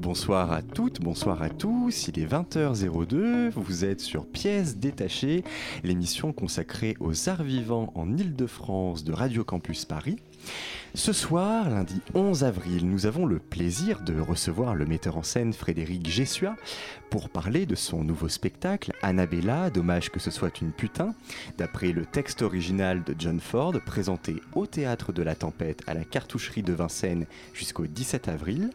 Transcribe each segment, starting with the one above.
Bonsoir à toutes, bonsoir à tous. Il est 20h02. Vous êtes sur Pièces détachées, l'émission consacrée aux arts vivants en Île-de-France de Radio Campus Paris. Ce soir, lundi 11 avril, nous avons le plaisir de recevoir le metteur en scène Frédéric Gessua pour parler de son nouveau spectacle Annabella, dommage que ce soit une putain, d'après le texte original de John Ford, présenté au Théâtre de la Tempête à la cartoucherie de Vincennes jusqu'au 17 avril.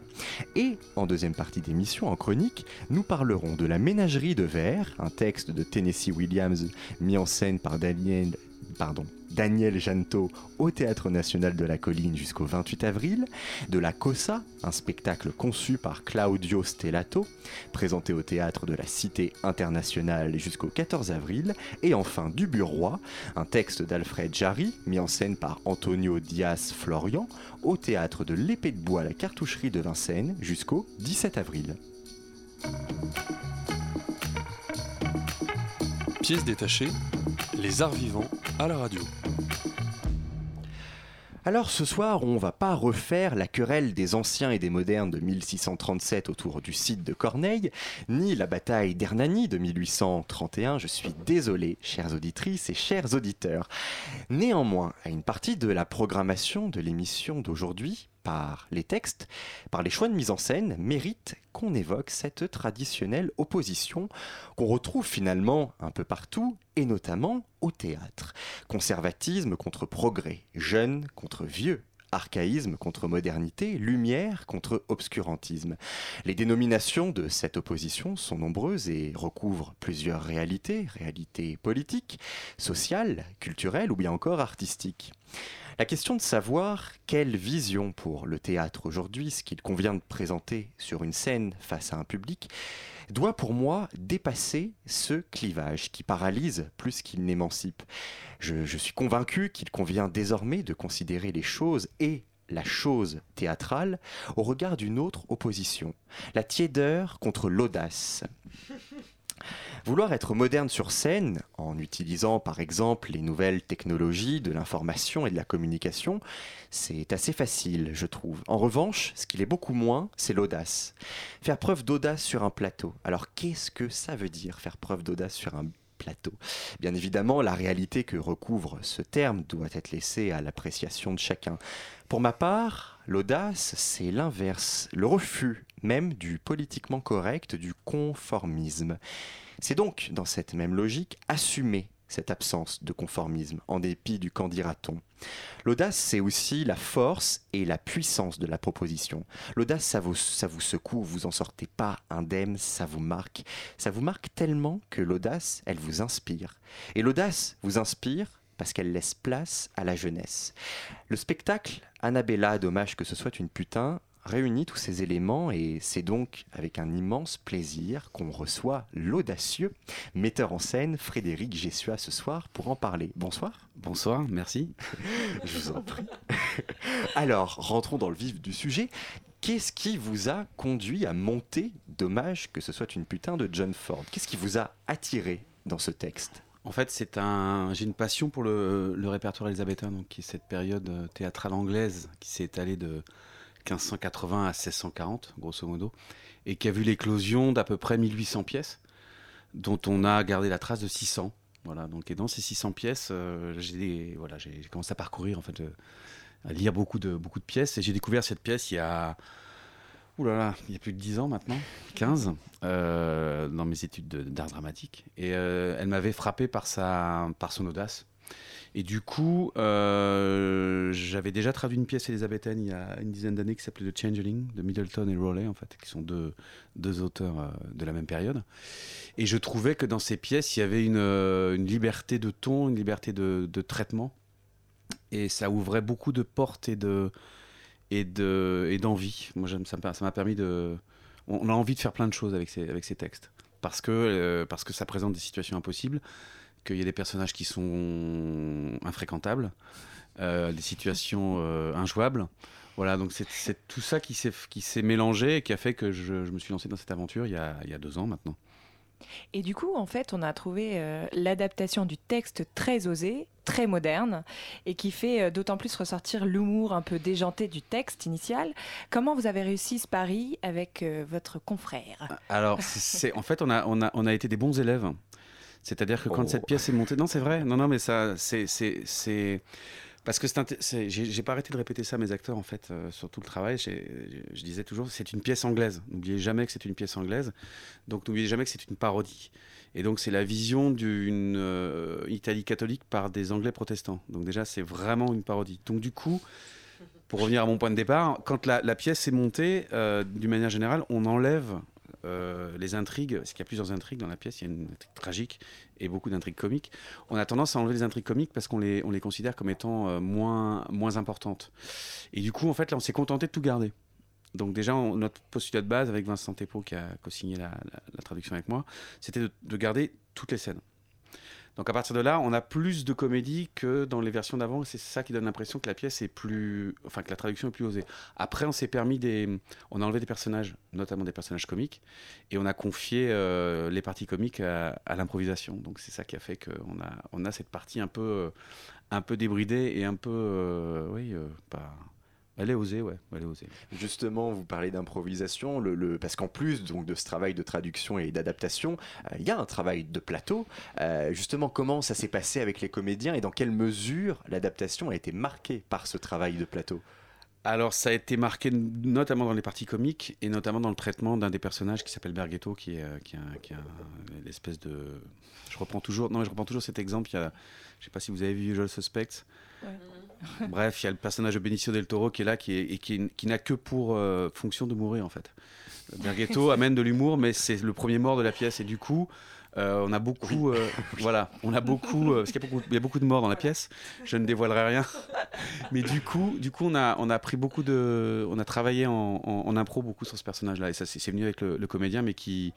Et en deuxième partie d'émission, en chronique, nous parlerons de La ménagerie de verre, un texte de Tennessee Williams mis en scène par Daniel, pardon, Daniel Janto au Théâtre National de la Colline jusqu'au 28 avril, de La Cosa, un spectacle conçu par Claudio Stellato, présenté au Théâtre de la Cité Internationale jusqu'au 14 avril, et enfin du Burroi, un texte d'Alfred Jarry, mis en scène par Antonio Diaz Florian, au Théâtre de l'Épée de Bois à la Cartoucherie de Vincennes jusqu'au 17 avril. Pièce détachée, les arts vivants à la radio. Alors ce soir, on va pas refaire la querelle des anciens et des modernes de 1637 autour du site de Corneille, ni la bataille d'Hernani de 1831. Je suis désolé, chères auditrices et chers auditeurs. Néanmoins, à une partie de la programmation de l'émission d'aujourd'hui, par les textes, par les choix de mise en scène, mérite qu'on évoque cette traditionnelle opposition qu'on retrouve finalement un peu partout, et notamment au théâtre. Conservatisme contre progrès, jeune contre vieux, archaïsme contre modernité, lumière contre obscurantisme. Les dénominations de cette opposition sont nombreuses et recouvrent plusieurs réalités, réalités politiques, sociales, culturelles ou bien encore artistiques. La question de savoir quelle vision pour le théâtre aujourd'hui, ce qu'il convient de présenter sur une scène face à un public, doit pour moi dépasser ce clivage qui paralyse plus qu'il n'émancipe. Je, suis convaincu qu'il convient désormais de considérer les choses et la chose théâtrale au regard d'une autre opposition, la tiédeur contre l'audace. Vouloir être moderne sur scène, en utilisant par exemple les nouvelles technologies de l'information et de la communication, c'est assez facile, je trouve. En revanche, ce qu'il est beaucoup moins, c'est l'audace. Faire preuve d'audace sur un plateau. Alors qu'est-ce que ça veut dire faire preuve d'audace sur un plateau? Bien évidemment, la réalité que recouvre ce terme doit être laissée à l'appréciation de chacun. Pour ma part, l'audace, c'est l'inverse, le refus même du politiquement correct, du conformisme. C'est donc, dans cette même logique, assumer cette absence de conformisme, en dépit du qu'en dira-t-on. L'audace, c'est aussi la force et la puissance de la proposition. L'audace, ça vous, ça vous secoue, vous en sortez pas indemne, ça vous marque. Ça vous marque tellement que l'audace, elle vous inspire. Et l'audace vous inspire parce qu'elle laisse place à la jeunesse. Le spectacle Annabella, dommage que ce soit une putain, réunit tous ces éléments et c'est donc avec un immense plaisir qu'on reçoit l'audacieux metteur en scène Frédéric Gessua ce soir pour en parler. Bonsoir. Bonsoir, merci. Je vous en prie. Alors, rentrons dans le vif du sujet. Qu'est-ce qui vous a conduit à monter Dommage que ce soit une putain de John Ford? Qu'est-ce qui vous a attiré dans ce texte? En fait, c'est un, j'ai une passion pour le, le répertoire élisabétain, donc qui est cette période euh, théâtrale anglaise qui s'est étalée de 1580 à 1640, grosso modo, et qui a vu l'éclosion d'à peu près 1800 pièces, dont on a gardé la trace de 600. Voilà, donc et dans ces 600 pièces, euh, j'ai commencé à parcourir en fait, euh, à lire beaucoup de pièces, et j'ai découvert cette pièce il y a il y a plus de 10 ans maintenant, 15, euh, dans mes études de- d'art dramatique. Et elle m'avait frappé par son audace. Et du coup, euh, j'avais déjà traduit une pièce élisabéthaine il y a une dizaine d'années qui s'appelait The Changeling de Middleton et Rowley, en fait, qui sont deux, auteurs euh, de la même période. Et je trouvais que dans ces pièces, il y avait une, euh, liberté de ton, une liberté de, traitement. Et ça ouvrait beaucoup de portes et de et de et d'envie. Moi, ça. m'a permis de. On a envie de faire plein de choses avec ces avec ces textes. parce que, parce que ça présente des situations impossibles, qu'il y a des personnages qui sont infréquentables, euh, des situations euh, injouables. Voilà, donc c'est- tout ça qui s'est mélangé et qui a fait que je, je me suis lancé dans cette aventure il y a, il y a deux ans maintenant. Et du coup, en fait, on a trouvé euh, l'adaptation du texte très osé, très moderne, et qui fait euh, d'autant plus ressortir l'humour un peu déjanté du texte initial. Comment vous avez réussi ce pari avec euh, votre confrère? Alors, c'est- c'est en fait, on a, on, a, on a été des bons élèves. C'est-à-dire que quand Oh. cette pièce est montée, non, c'est vrai, non, non, mais ça, c'est, c'est, c'est- parce que c'est, j'ai, pas arrêté de répéter ça à mes acteurs en fait euh, sur tout le travail. Je disais toujours, c'est une pièce anglaise. N'oubliez jamais que c'est une pièce anglaise. Donc n'oubliez jamais que c'est une parodie. Et donc c'est la vision d'une euh, Italie catholique par des Anglais protestants. Donc déjà c'est vraiment une parodie. Donc du coup, pour revenir à mon point de départ, quand la, la pièce est montée, euh, d'une manière générale, on enlève euh, les intrigues, parce qu'il y a plusieurs intrigues dans la pièce, il y a une intrigue tragique et beaucoup d'intrigues comiques. On a tendance à enlever les intrigues comiques parce qu'on les, on les considère comme étant euh, moins, moins importantes. Et du coup, en fait, là, on s'est contenté de tout garder. Donc déjà, notre postulat de base avec Vincent Tepo qui a co-signé la, traduction avec moi, c'était de garder toutes les scènes. Donc à partir de là, on a plus de comédie que dans les versions d'avant. C'est ça qui donne l'impression que la pièce est plus, enfin que la traduction est plus osée. Après, on s'est permis des, on a enlevé des personnages, notamment des personnages comiques, et on a confié euh, les parties comiques à, l'improvisation. Donc c'est ça qui a fait qu'on a, on a cette partie un peu, euh, un peu débridée et un peu, euh, oui, pas. Elle est osée, ouais, elle est osée. Justement, vous parlez d'improvisation, le, le- parce qu'en plus donc, de ce travail de traduction et d'adaptation, euh, il y a un travail de plateau. Euh, justement, comment ça s'est passé avec les comédiens et dans quelle mesure l'adaptation a été marquée par ce travail de plateau? Alors, ça a été marqué notamment dans les parties comiques et notamment dans le traitement d'un des personnages qui s'appelle Berghetto, qui est, euh, qui est, un- qui est un- l'espèce de. Je reprends toujours. Non, mais je reprends toujours cet exemple. Il y a, je sais pas si vous avez vu Usual Suspects. Bref, il y a le personnage de Benicio del Toro qui est là, qui, est, et qui, qui n'a que pour euh, fonction de mourir en fait. Berghetto amène de l'humour, mais c'est le premier mort de la pièce et du coup. euh, on a beaucoup, euh, voilà, on a beaucoup, euh, parce qu'il y a beaucoup, il y a beaucoup de morts dans la pièce. Je ne dévoilerai rien, mais du coup, du coup, on a, on a pris beaucoup de, on a travaillé en, en- en impro beaucoup sur ce personnage-là, et ça, c'est c'est venu avec le, le comédien, mais qui,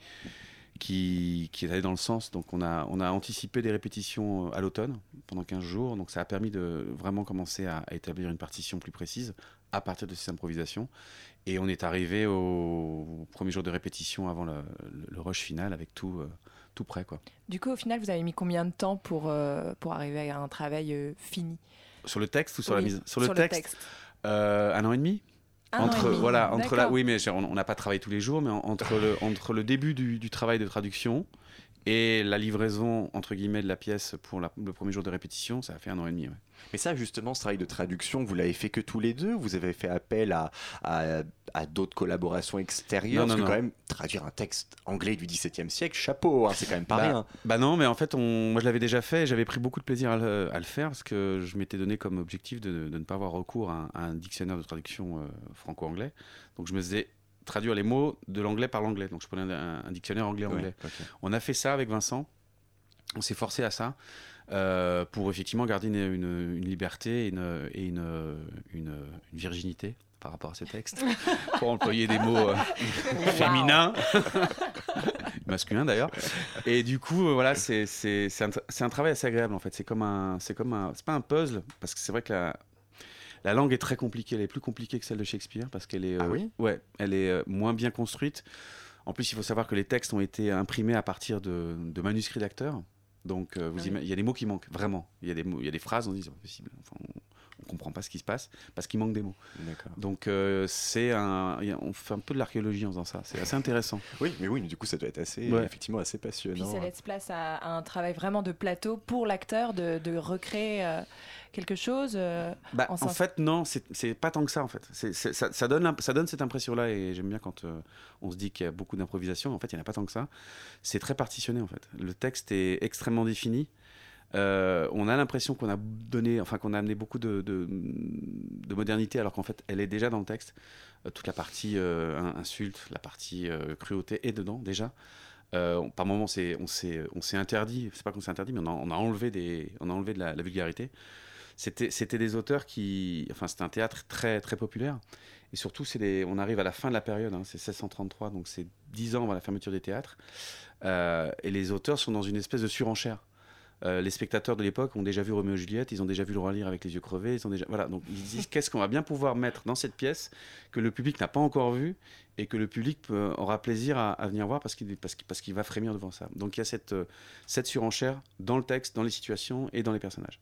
qui, qui est allé dans le sens. Donc, on a, on a anticipé des répétitions euh, à l'automne pendant 15 jours, donc ça a permis de vraiment commencer à, à établir une partition plus précise à partir de ces improvisations. Et on est arrivé au premier jour de répétition avant le, rush final avec tout, euh, tout prêt, quoi. Du coup, au final, vous avez mis combien de temps pour, euh, pour arriver à un travail euh, fini? Sur le texte ou sur la mise? Sur le texte, un an et demi Un an entre et demi. voilà entre la oui mais on n'a pas travaillé tous les jours mais en- entre le entre le début du, du travail de traduction et la livraison entre guillemets de la pièce pour la- le premier jour de répétition ça a fait un an et demi ouais. Mais ça, justement, ce travail de traduction, vous l'avez fait que tous les deux? Vous avez fait appel à, à, à d'autres collaborations extérieures? Non, Parce non, que non. quand même, traduire un texte anglais du XVIIe siècle, chapeau, hein, c'est quand même pas bah, rien. bah non mais en fait on, moi je l'avais déjà fait j'avais pris beaucoup de plaisir à le, à le faire parce que je m'étais donné comme objectif de, de ne pas avoir recours à un, à un dictionnaire de traduction euh, franco-anglais donc je me faisais traduire les mots de l'anglais par l'anglais donc je prenais un, un dictionnaire anglais-anglais. On a fait ça avec Vincent. On s'est forcé à ça euh, pour effectivement garder une, une- une liberté et, une, et une, une- une virginité par rapport à ce texte, pour employer des mots euh, féminins, masculins d'ailleurs. Et du coup, euh, voilà, c'est c'est- c'est un, un travail assez agréable en fait. C'est comme un, c'est comme un, c'est pas un puzzle parce que c'est vrai que la, la langue est très compliquée. Elle est plus compliquée que celle de Shakespeare parce qu'elle est, Ah euh, oui? ouais, elle est euh, moins bien construite. En plus, il faut savoir que les textes ont été imprimés à partir de, de manuscrits d'acteurs. Donc, euh, vous Ah oui. il y a des mots qui manquent, vraiment. Il y a des, mots, il y a des phrases, on dit, c'est pas possible. Enfin, on, on comprend pas ce qui se passe parce qu'il manque des mots. D'accord. Donc, euh, c'est un, on fait un peu de l'archéologie en faisant ça. C'est assez intéressant. Oui, mais oui, du coup, ça doit être assez, Ouais. effectivement, assez Puis passionnant. ça laisse place à, à un travail vraiment de plateau pour l'acteur de, de recréer euh, quelque chose. euh, Bah, En fait, non, c'est pas tant que ça, en fait. Ça, ça donne, l'imp- ça donne cette impression-là, et j'aime bien quand euh, on se dit qu'il y a beaucoup d'improvisation. En fait, il n'y en a pas tant que ça. C'est très partitionné, en fait. Le texte est extrêmement défini. Euh, on a l'impression qu'on a donné, enfin qu'on a amené beaucoup de, de, de modernité, alors qu'en fait, elle est déjà dans le texte. Euh, toute la partie euh, in- insulte, la partie cruauté est dedans déjà. Par moments, on s'est on s'est interdit, c'est pas qu'on s'est interdit, mais on a, on a enlevé, des, on a enlevé de la, la vulgarité c'était c'était des auteurs qui enfin c'était un théâtre très très populaire Et surtout, c'est les- on arrive à la fin de la période, hein, c'est 1633, donc c'est 10 ans avant la fermeture des théâtres. Euh, et les auteurs sont dans une espèce de surenchère. Euh, les spectateurs de l'époque ont déjà vu Roméo et Juliette, ils ont déjà vu le roi lire avec les yeux crevés, ils ont déjà voilà donc ils disent qu'est-ce qu'on va bien pouvoir mettre dans cette pièce que le public n'a pas encore vu et que le public aura plaisir à, venir voir parce qu'il va frémir devant ça. Donc il y a cette euh, cette surenchère dans le texte, dans les situations et dans les personnages.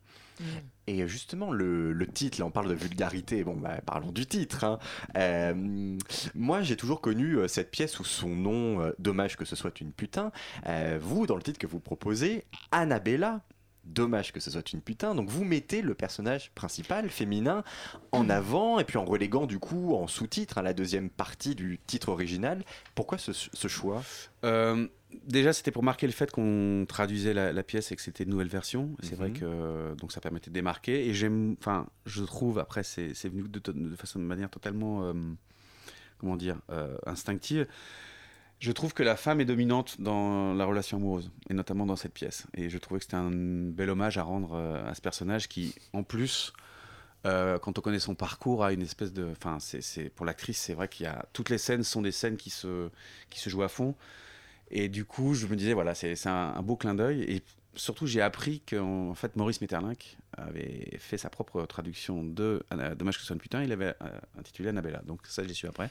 Et justement, le, titre, là on parle de vulgarité, bon bah parlons du titre. hein. Euh, moi j'ai toujours connu euh, cette pièce sous son nom, euh, dommage que ce soit une putain. Euh, vous, dans le titre que vous proposez, Annabella, dommage que ce soit une putain, donc vous mettez le personnage principal, féminin, en avant et puis en reléguant du coup en sous-titre, hein, la deuxième partie du titre original. Pourquoi ce, ce choix? Euh, déjà, c'était pour marquer le fait qu'on traduisait la, la pièce et que c'était une nouvelle version. C'est vrai Mhm. que donc ça permettait de démarquer. Et j'aime, enfin, je trouve après c'est c'est venu de, de façon de manière totalement, euh, comment dire, euh, instinctive. Je trouve que la femme est dominante dans la relation amoureuse, et notamment dans cette pièce. Et je trouvais que c'était un bel hommage à rendre euh, à ce personnage qui, en plus, euh, quand on connaît son parcours, a une espèce de. Enfin, c'est pour l'actrice, c'est vrai qu'il y a toutes les scènes sont des scènes qui se qui se jouent à fond. Et du coup, je me disais voilà, c'est c'est un, un beau clin d'œil. Et surtout, j'ai appris qu'en en fait, Maurice Metterlinck avait fait sa propre traduction de Dommage que ce soit une putain. Il avait euh, intitulé Annabella. Donc ça, je l'ai su après.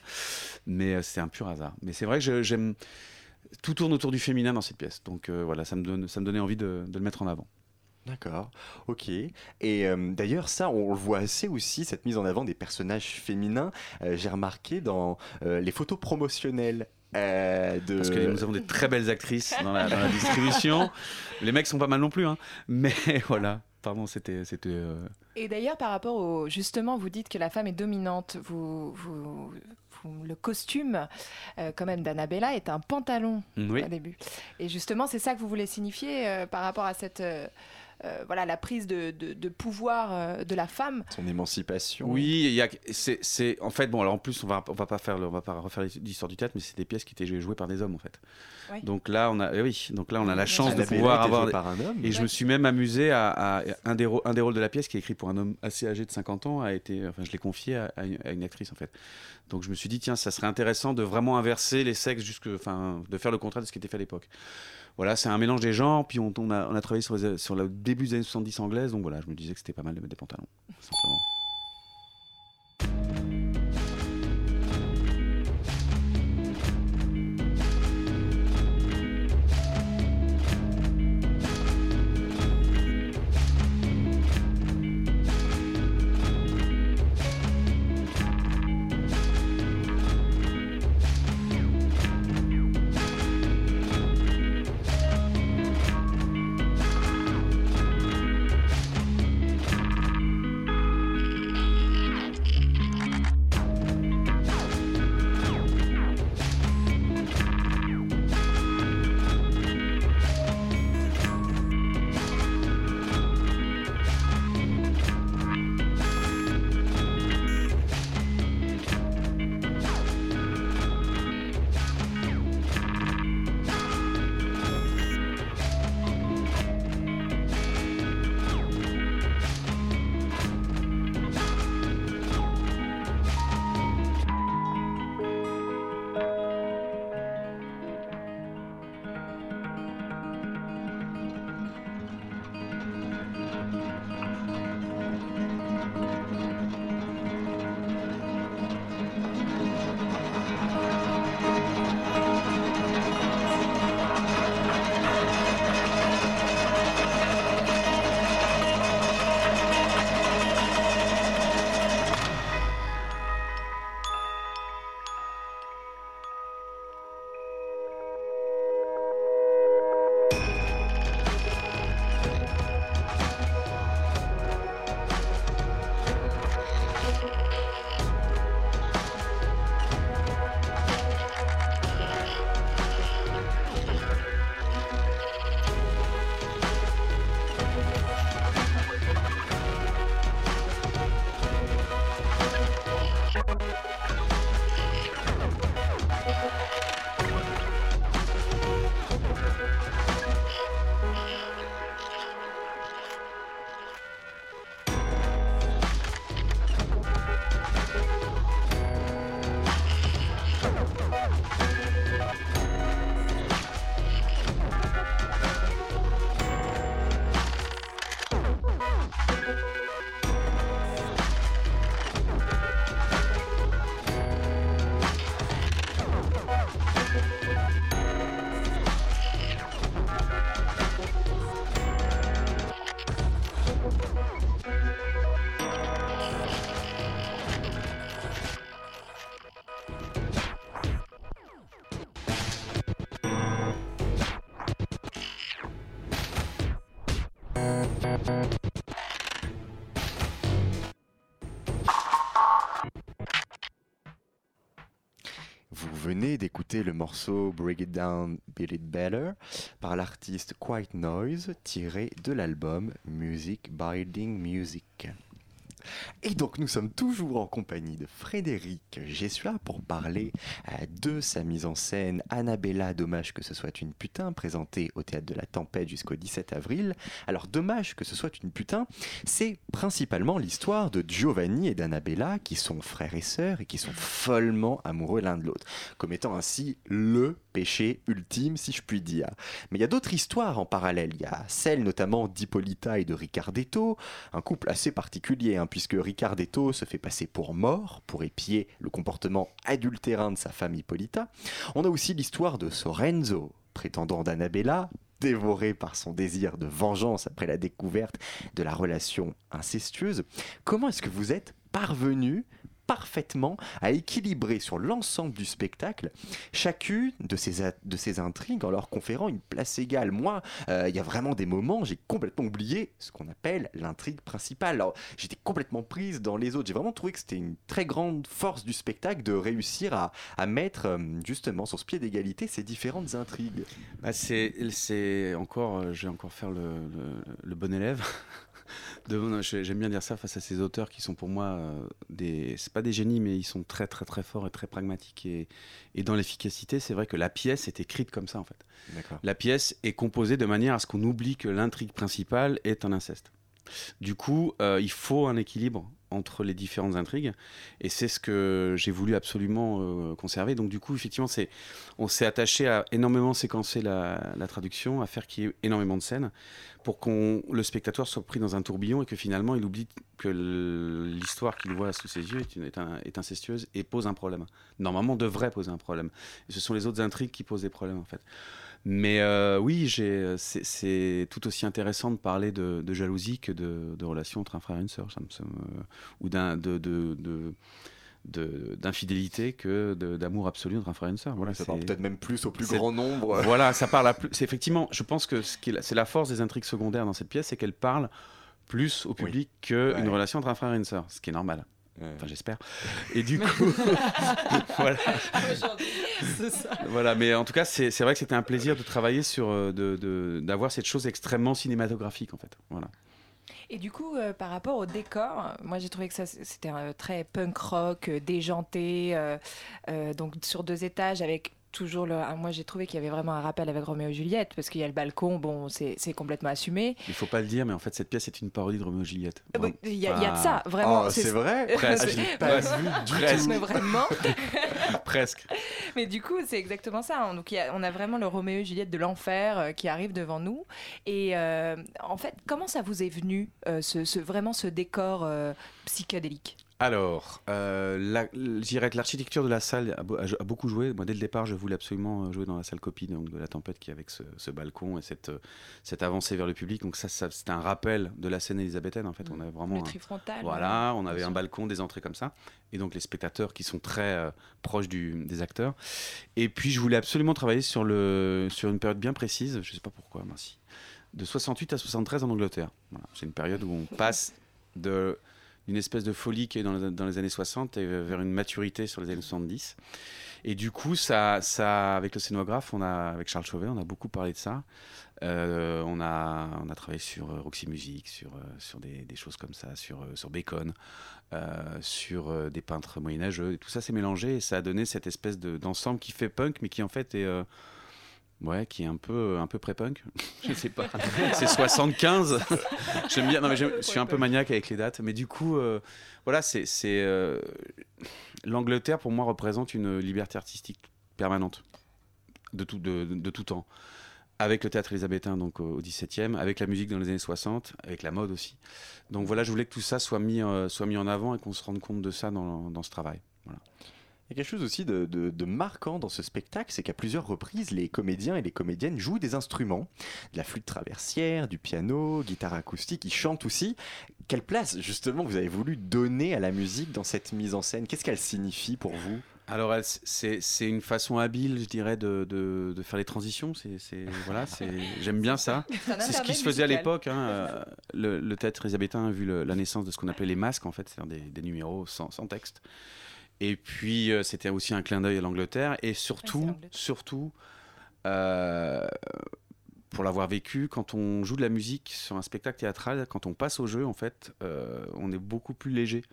Mais euh, c'est un pur hasard. Mais c'est vrai que j'aime. Tout tourne autour du féminin dans cette pièce. Donc euh, voilà, ça me, donne, ça me donnait envie de, de le mettre en avant. D'accord, ok. Et euh, d'ailleurs, ça, on le voit assez aussi, cette mise en avant des personnages féminins. Euh, J'ai remarqué dans euh, les photos promotionnelles de. Parce que nous avons des très belles actrices dans la, dans la distribution. Les mecs sont pas mal non plus, hein. mais voilà. Pardon, c'était. c'était euh, Et d'ailleurs, par rapport au. Justement, vous dites que la femme est dominante. Vous, vous, vous- le costume, euh, quand même, d'Annabella est un pantalon Oui. au début. Et justement, c'est ça que vous voulez signifier euh, par rapport à cette. Euh, voilà, la prise de, de- de pouvoir euh, de la femme. Son émancipation. Oui, il y a, c'est, c'est, en fait, bon, alors en plus, on va, on va pas faire, le- on va pas refaire l'histoire du théâtre, mais c'est des pièces qui étaient jouées, par des hommes, en fait. Oui. Donc là, on a, eh oui, donc là, on a la chance de pouvoir avoir. par un homme. Et je me suis même amusé à, à- un, des, un des rôles de la pièce qui est écrit pour un homme assez âgé de 50 ans a été, enfin, je l'ai confié à, à une, à une actrice en fait. Donc je me suis dit tiens, ça serait intéressant de vraiment inverser les sexes, jusque, enfin, de faire le contraire de ce qui était fait à l'époque. Voilà, c'est un mélange des genres. Puis on, a, travaillé sur, sur le début des années 70 anglaises, donc voilà, je me disais que c'était pas mal de mettre des pantalons, simplement. D'écouter le morceau Break It Down, Build It Better par l'artiste Quiet Noise tiré de l'album Music Binding Music. Et donc nous sommes toujours en compagnie de Frédéric Gessua parler euh, de sa mise en scène Annabella, dommage que ce soit une putain, présentée au Théâtre de la Tempête jusqu'au 17 avril. Alors dommage que ce soit une putain, c'est principalement l'histoire de Giovanni et d'Annabella qui sont frères et sœurs et qui sont follement amoureux l'un de l'autre, comme étant ainsi le péché ultime si je puis dire. Mais il y a d'autres histoires en parallèle, il y a celle notamment d'Hippolyta et de Ricardetto, un couple assez particulier, hein, puisque Ricardetto se fait passer pour mort pour épier le comportement adultérin de sa femme Hippolyta. On a aussi l'histoire de Sorenzo, prétendant d'Annabella, dévoré par son désir de vengeance après la découverte de la relation incestueuse. Comment est-ce que vous êtes parvenu parfaitement à équilibrer sur l'ensemble du spectacle chacune de ces, de ces intrigues en leur conférant une place égale. Moi, euh, il y a vraiment des moments, j'ai complètement oublié ce qu'on appelle l'intrigue principale. Alors, j'étais complètement prise dans les autres. J'ai vraiment trouvé que c'était une très grande force du spectacle de réussir à, à mettre euh, justement sur ce pied d'égalité ces différentes intrigues. Bah, c'est, encore, euh, je vais encore faire le- le bon élève. J'aime bien dire ça face à ces auteurs qui sont pour moi euh, des, c'est pas des génies, mais ils sont très très très forts et très pragmatiques et, et dans l'efficacité, c'est vrai que la pièce est écrite comme ça en fait. La pièce est composée de manière à ce qu'on oublie que l'intrigue principale est un inceste. Du coup, euh, il faut un équilibre entre les différentes intrigues, et c'est ce que j'ai voulu absolument euh, conserver. Donc du coup, effectivement, c'est, on s'est attaché à énormément séquencer la, traduction, à faire qu'il y ait énormément de scènes, pour qu'on le spectateur soit pris dans un tourbillon et que finalement il oublie que l'histoire qu'il voit sous ses yeux est, incestueuse et pose un problème. Normalement, devrait poser un problème. Ce sont les autres intrigues qui posent des problèmes en fait. Mais euh, oui, j'ai- c'est tout aussi intéressant de parler de, de jalousie que de, de relation entre un frère et une sœur, ça me- ça me- ou d'un- de, d'infidélité que d'amour absolu entre un frère et une sœur. Voilà, ça parle peut-être même plus au plus grand nombre. voilà, ça parle à plus. Effectivement, je pense que ce la- c'est la force des intrigues secondaires dans cette pièce, c'est qu'elle parle plus au public qu'une Ouais. relation entre un frère et une sœur, ce qui est normal. Enfin, j'espère. Et du coup, voilà. Ça. Voilà, mais en tout cas, c'est vrai que c'était un plaisir de travailler sur, euh, de- de- d'avoir cette chose extrêmement cinématographique en fait. Voilà. Et du coup, euh, par rapport au décor, moi j'ai trouvé que ça c'était euh, très punk rock, euh, déjanté, euh, euh, donc sur deux étages avec toujours le. ah, moi j'ai trouvé qu'il y avait vraiment un rappel avec Roméo et Juliette parce qu'il y a le balcon, bon c'est complètement assumé. Il faut pas le dire, mais en fait, cette pièce est une parodie de Roméo et Juliette. Oui, Il y, a- il y a de ça, Oh, vraiment. c'est vrai Presque. Ah, pas vu du Presque. Mais vraiment. Presque. Mais du coup, c'est exactement ça. hein. Donc, y a- on a vraiment le Roméo et Juliette de l'enfer euh, qui arrive devant nous. Et euh, en fait, comment ça vous est venu, euh, ce, ce- vraiment ce décor euh, psychédélique? Alors, euh, la- je dirais que l'architecture de la salle a, beau- a- a beaucoup joué. Moi, dès le départ, je voulais absolument euh, jouer dans la salle copie donc, de la tempête qui est avec ce, ce balcon et cette, euh, cette avancée vers le public. Donc ça, ça c'était un rappel de la scène élisabéthaine. En fait, on a vraiment Le un- Voilà, on avait un balcon, des entrées comme ça, et donc les spectateurs qui sont très euh, proches du- des acteurs. Et puis je voulais absolument travailler sur, le, sur une période bien précise, je ne sais pas pourquoi, merci, de 68 à 73 en Angleterre. Voilà, C'est une période où on passe de d'une espèce de folie qui est dans dans les années 60 et vers une maturité sur les années 70. Et du coup, ça, ça, avec le scénographe, on a, avec Charles Chauvet, on a beaucoup parlé de ça. Euh, on, a, on a travaillé sur euh, Roxy Music, sur, euh, sur des, choses comme ça, sur, euh, sur Bacon, sur des peintres moyenâgeux. Tout ça s'est mélangé et ça a donné cette espèce de- d'ensemble qui fait punk, mais qui en fait est. Ouais, qui est un peu, un peu pré-punk. Je sais pas. C'est 75. j'aime bien. Non, mais je suis un peu maniaque avec les dates. Mais du coup, euh, voilà, c'est. euh, L'Angleterre, pour moi, représente une liberté artistique permanente, de tout, de, de tout temps. Avec le théâtre élisabétain, donc au XVIIe, avec la musique dans les années 60, avec la mode aussi. Donc voilà, je voulais que tout ça soit mis, euh, soit mis en avant et qu'on se rende compte de ça dans, dans ce travail. Voilà. Il y a quelque chose aussi de, de- de marquant dans ce spectacle, c'est qu'à plusieurs reprises, les comédiens et les comédiennes jouent des instruments, de la flûte traversière, du piano, guitare acoustique, ils chantent aussi. Quelle place, justement, vous avez voulu donner à la musique dans cette mise en scène? Qu'est-ce qu'elle signifie pour vous? Alors, c'est une façon habile, je dirais, de, de, de faire les transitions. C'est voilà, j'aime bien ça. C'est ce qui se faisait à l'époque. hein, euh, Le, le théâtre élisabétain a vu le- la naissance de ce qu'on appelait les masques, en fait, c'est-à-dire des, des numéros sans, sans texte. Et puis, euh, c'était aussi un clin d'œil à l'Angleterre. Et surtout, surtout, euh, pour l'avoir vécu, quand on joue de la musique sur un spectacle théâtral, quand on passe au jeu, en fait, euh, on est beaucoup plus léger.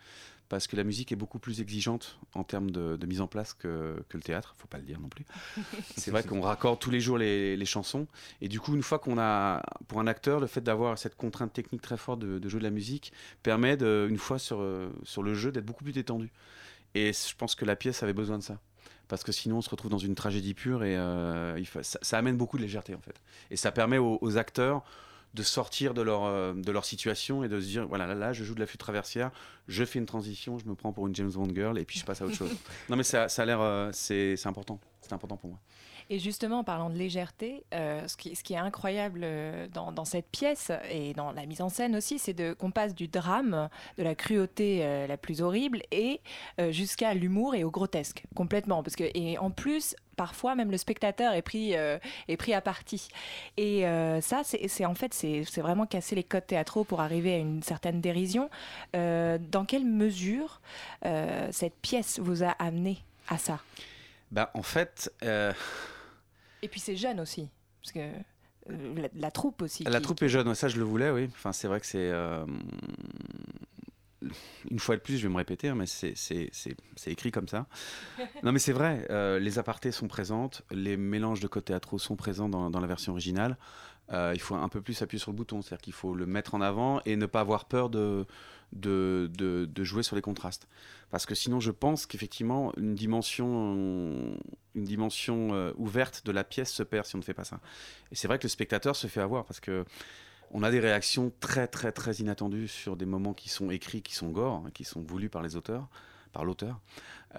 Parce que la musique est beaucoup plus exigeante en termes de, de mise en place que, que le théâtre, faut pas le dire non plus. C'est vrai qu'on raccorde tous les jours les, les chansons. Et du coup, une fois qu'on a, pour un acteur, le fait d'avoir cette contrainte technique très forte de, de jouer de la musique permet, de, une fois sur, sur le jeu, d'être beaucoup plus détendu. Et je pense que la pièce avait besoin de ça. Parce que sinon, on se retrouve dans une tragédie pure et euh, il faut- ça, ça amène beaucoup de légèreté en fait. Et ça permet aux, aux acteurs de sortir de leur, euh, de leur situation et de se dire voilà, là, là, je joue de la flûte traversière, je fais une transition, je me prends pour une James Bond girl et puis je passe à autre chose. non, mais ça, ça a l'air. euh, c'est c'est important. C'est important pour moi. Et justement, en parlant de légèreté, euh, ce, qui, est incroyable euh, dans, cette pièce et dans la mise en scène aussi, c'est qu'on passe du drame, de la cruauté euh, la plus horrible, et jusqu'à l'humour et au grotesque, complètement. Parce que, et en plus, parfois, même le spectateur est pris, est pris à partie. Et ça, c'est en fait, c'est vraiment casser les codes théâtraux pour arriver à une certaine dérision. Dans quelle mesure cette pièce vous a amené à ça? Bah, en fait, Et puis c'est jeune aussi, parce que euh, la, la troupe aussi. La qui- troupe est jeune, ça je le voulais, oui. Enfin, c'est vrai que c'est. euh, Une fois de plus, je vais me répéter, hein, mais c'est- écrit comme ça. Non, mais c'est vrai, euh, les apartés sont présentes, les mélanges de codes théâtraux sont présents dans, dans la version originale. Il faut un peu plus appuyer sur le bouton, c'est-à-dire qu'il faut le mettre en avant et ne pas avoir peur de, de, de- jouer sur les contrastes. Parce que sinon, je pense qu'effectivement, une dimension, une dimension euh, ouverte de la pièce se perd si on ne fait pas ça. Et c'est vrai que le spectateur se fait avoir parce que on a des réactions très très très inattendues sur des moments qui sont écrits, qui sont gore, hein, qui sont voulus par les auteurs, par l'auteur.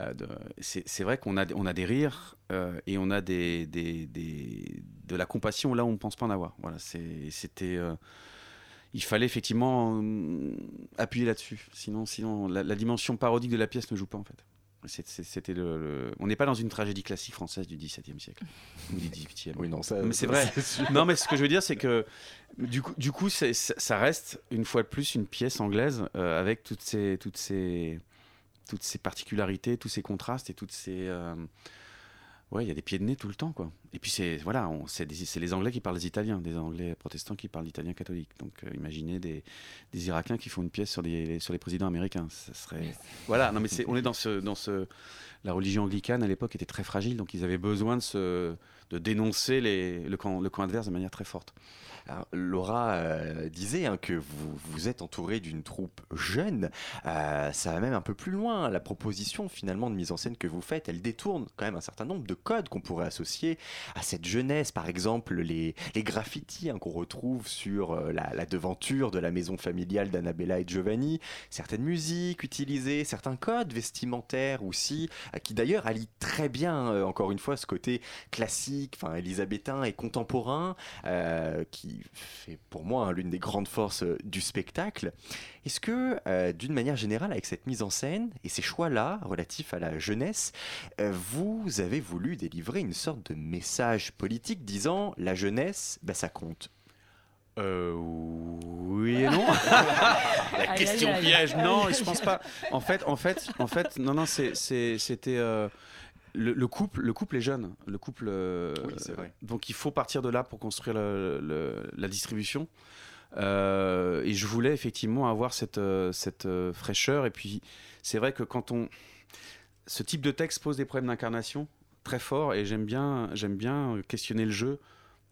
Euh, c'est vrai qu'on a, on a des rires euh, et on a des, des- des- de la compassion là où on ne pense pas en avoir. Voilà, c'était. Il fallait effectivement euh, appuyer là-dessus. Sinon, sinon la, la dimension parodique de la pièce ne joue pas en fait. C'était le, le- On n'est pas dans une tragédie classique française du XVIIe siècle ou du XVIIIe. Oui, non, ça. Mais c'est vrai. Non, mais ce que je veux dire, c'est que du coup, du coup ça reste une fois de plus une pièce anglaise euh, avec toutes ces, toutes ces, toutes ces particularités, tous ces contrastes et toutes ces. euh, Ouais, il y a des pieds de nez tout le temps, quoi. Et puis c'est voilà, c'est les Anglais qui parlent les Italiens, des Anglais protestants qui parlent l'italien catholique. Donc euh, imaginez des, des Irakiens qui font une pièce sur les sur les présidents américains, ça serait. Voilà, non mais c'est- on est dans ce dans ce la religion anglicane à l'époque était très fragile, donc ils avaient besoin de se de dénoncer les, le camp adverse de manière très forte. Laura euh, disait hein, que vous, vous êtes entouré d'une troupe jeune. Euh, ça va même un peu plus loin. La proposition finalement de mise en scène que vous faites, elle détourne quand même un certain nombre de codes qu'on pourrait associer à cette jeunesse. Par exemple, les, graffitis hein, qu'on retrouve sur euh, la, la devanture de la maison familiale d'Annabella et Giovanni, certaines musiques utilisées, certains codes vestimentaires aussi, qui d'ailleurs allient très bien, encore une fois, ce côté classique, enfin élisabétain et contemporain, euh, qui fait pour moi hein, l'une des grandes forces euh, du spectacle. Est-ce que, euh, d'une manière générale, avec cette mise en scène et ces choix-là relatifs à la jeunesse, euh, vous avez voulu délivrer une sorte de message politique disant la jeunesse, bah, ça compte Euh, oui et non. La question piège, non, je pense pas. En fait, en fait, en fait, non, non, c'est- c'est- c'était euh, le, le couple, le couple est jeune, le couple. euh, Oui, c'est vrai. Donc il faut partir de là pour construire le- le- la distribution. Euh, et je voulais effectivement avoir cette, euh, cette euh, fraîcheur. Et puis c'est vrai que quand on, ce type de texte pose des problèmes d'incarnation très forts, et j'aime bien, j'aime bien questionner le jeu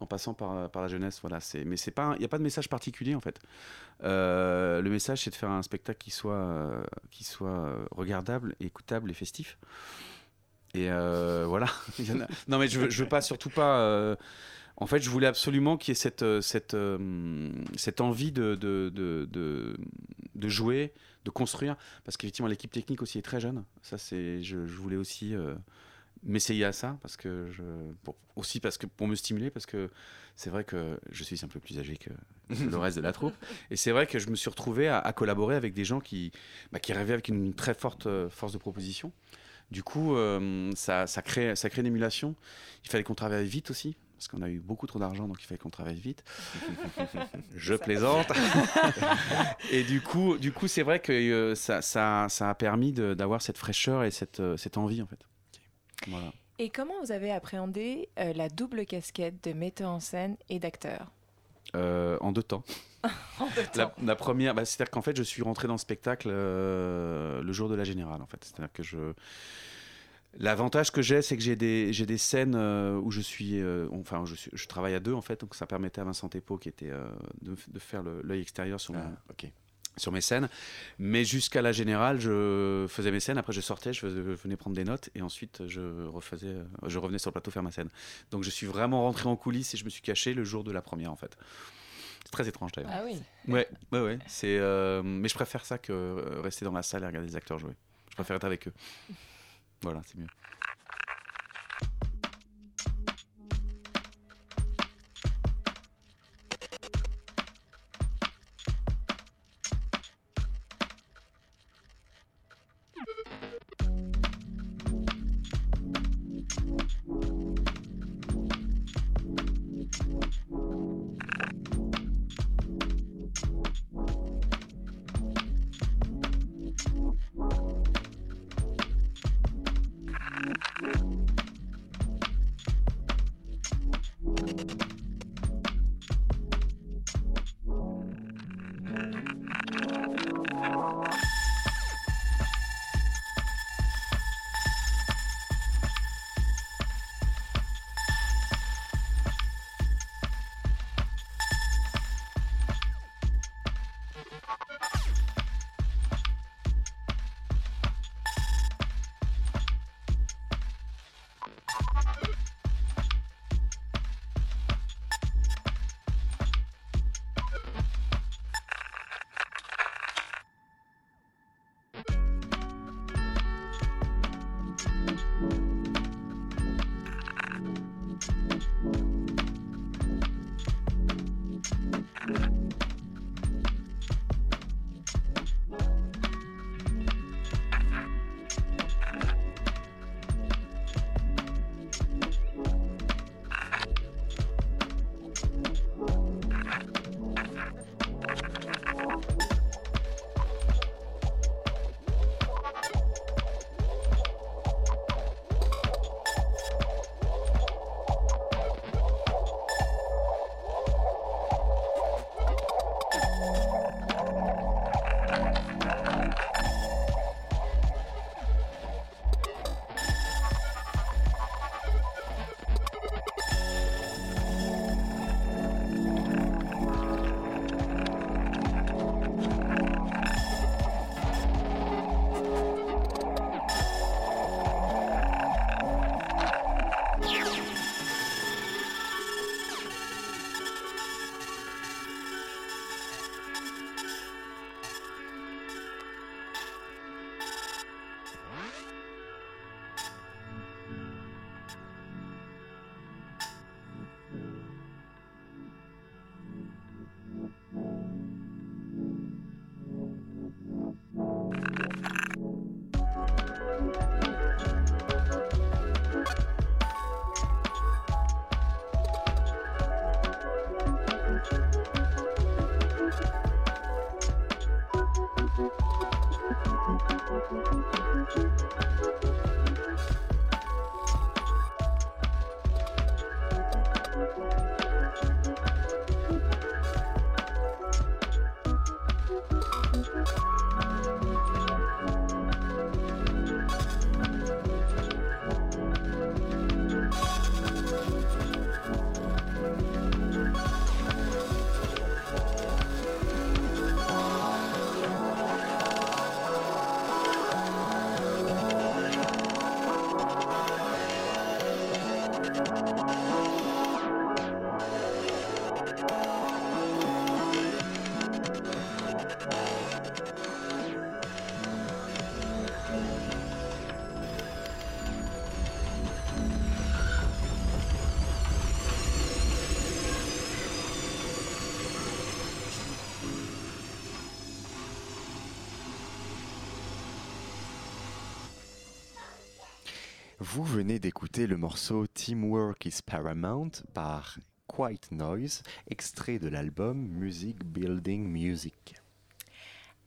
en passant par, par la jeunesse. Voilà, c'est, mais c'est pas, il n'y a pas de message particulier en fait. Euh, le message, c'est de faire un spectacle qui soit, qui soit regardable, écoutable et festif. Et euh, voilà. Il y en a- Non, mais je veux, je veux pas, surtout pas. euh, En fait, je voulais absolument qu'il y ait cette, euh, cette, cette envie de, de, de, de, jouer, de construire, parce qu'effectivement, l'équipe technique aussi est très jeune. Ça, c'est, je, je voulais aussi euh, m'essayer à ça, parce que je, pour- aussi parce que pour me stimuler, parce que c'est vrai que je suis un peu plus âgé que, le reste de la troupe, et c'est vrai que je me suis retrouvé à, à collaborer avec des gens qui, bah, qui rêvaient avec une très forte force de proposition. Du coup, euh, ça, ça, crée, ça crée une émulation. Il fallait qu'on travaille vite aussi, parce qu'on a eu beaucoup trop d'argent, donc il fallait qu'on travaille vite. Je plaisante. et du coup, du coup, c'est vrai que euh, ça, ça, ça a permis de- d'avoir cette fraîcheur et cette, euh, cette envie en fait. Voilà. Et comment vous avez appréhendé euh, la double casquette de metteur en scène et d'acteur? Euh, en deux temps. En deux La, temps. la première, bah, c'est-à-dire qu'en fait, je suis rentré dans le spectacle euh, le jour de la générale. En fait, c'est-à-dire que je. L'avantage que j'ai, c'est que j'ai des, j'ai des scènes euh, où je suis, euh, enfin, je, suis- je travaille à deux en fait, donc ça permettait à Vincent Tepo, qui était euh, de, de faire le- l'œil extérieur sur, mon- Ah, ok. Sur mes scènes. Mais jusqu'à la générale, je faisais mes scènes. Après, je sortais, je, venais prendre des notes, et ensuite, je refaisais, euh, je revenais sur le plateau faire ma scène. Donc, je suis vraiment rentré en coulisses et je me suis caché le jour de la première en fait. C'est très étrange d'ailleurs. Ah oui. Ouais, ouais, ouais. C'est, euh, mais je préfère ça que euh, rester dans la salle et regarder les acteurs jouer. Je préfère être avec eux. Voilà, c'est mieux. Vous venez d'écouter le morceau Teamwork is Paramount par Quiet Noise, extrait de l'album Music Building Music.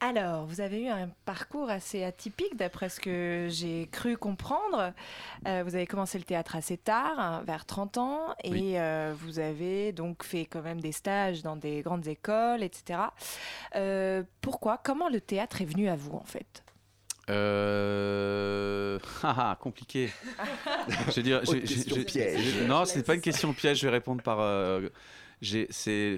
Alors, vous avez eu un parcours assez atypique d'après ce que j'ai cru comprendre. Euh, vous avez commencé le théâtre assez tard, hein, vers 30 ans, et Oui. euh, vous avez donc fait quand même des stages dans des grandes écoles, etc. Euh, pourquoi? Comment le théâtre est venu à vous en fait? Euh... ah, ah, compliqué. je veux dire, j'ai- j'ai- question j'ai- non, c'est pas une question piège. Je vais répondre par. euh, j'ai- c'est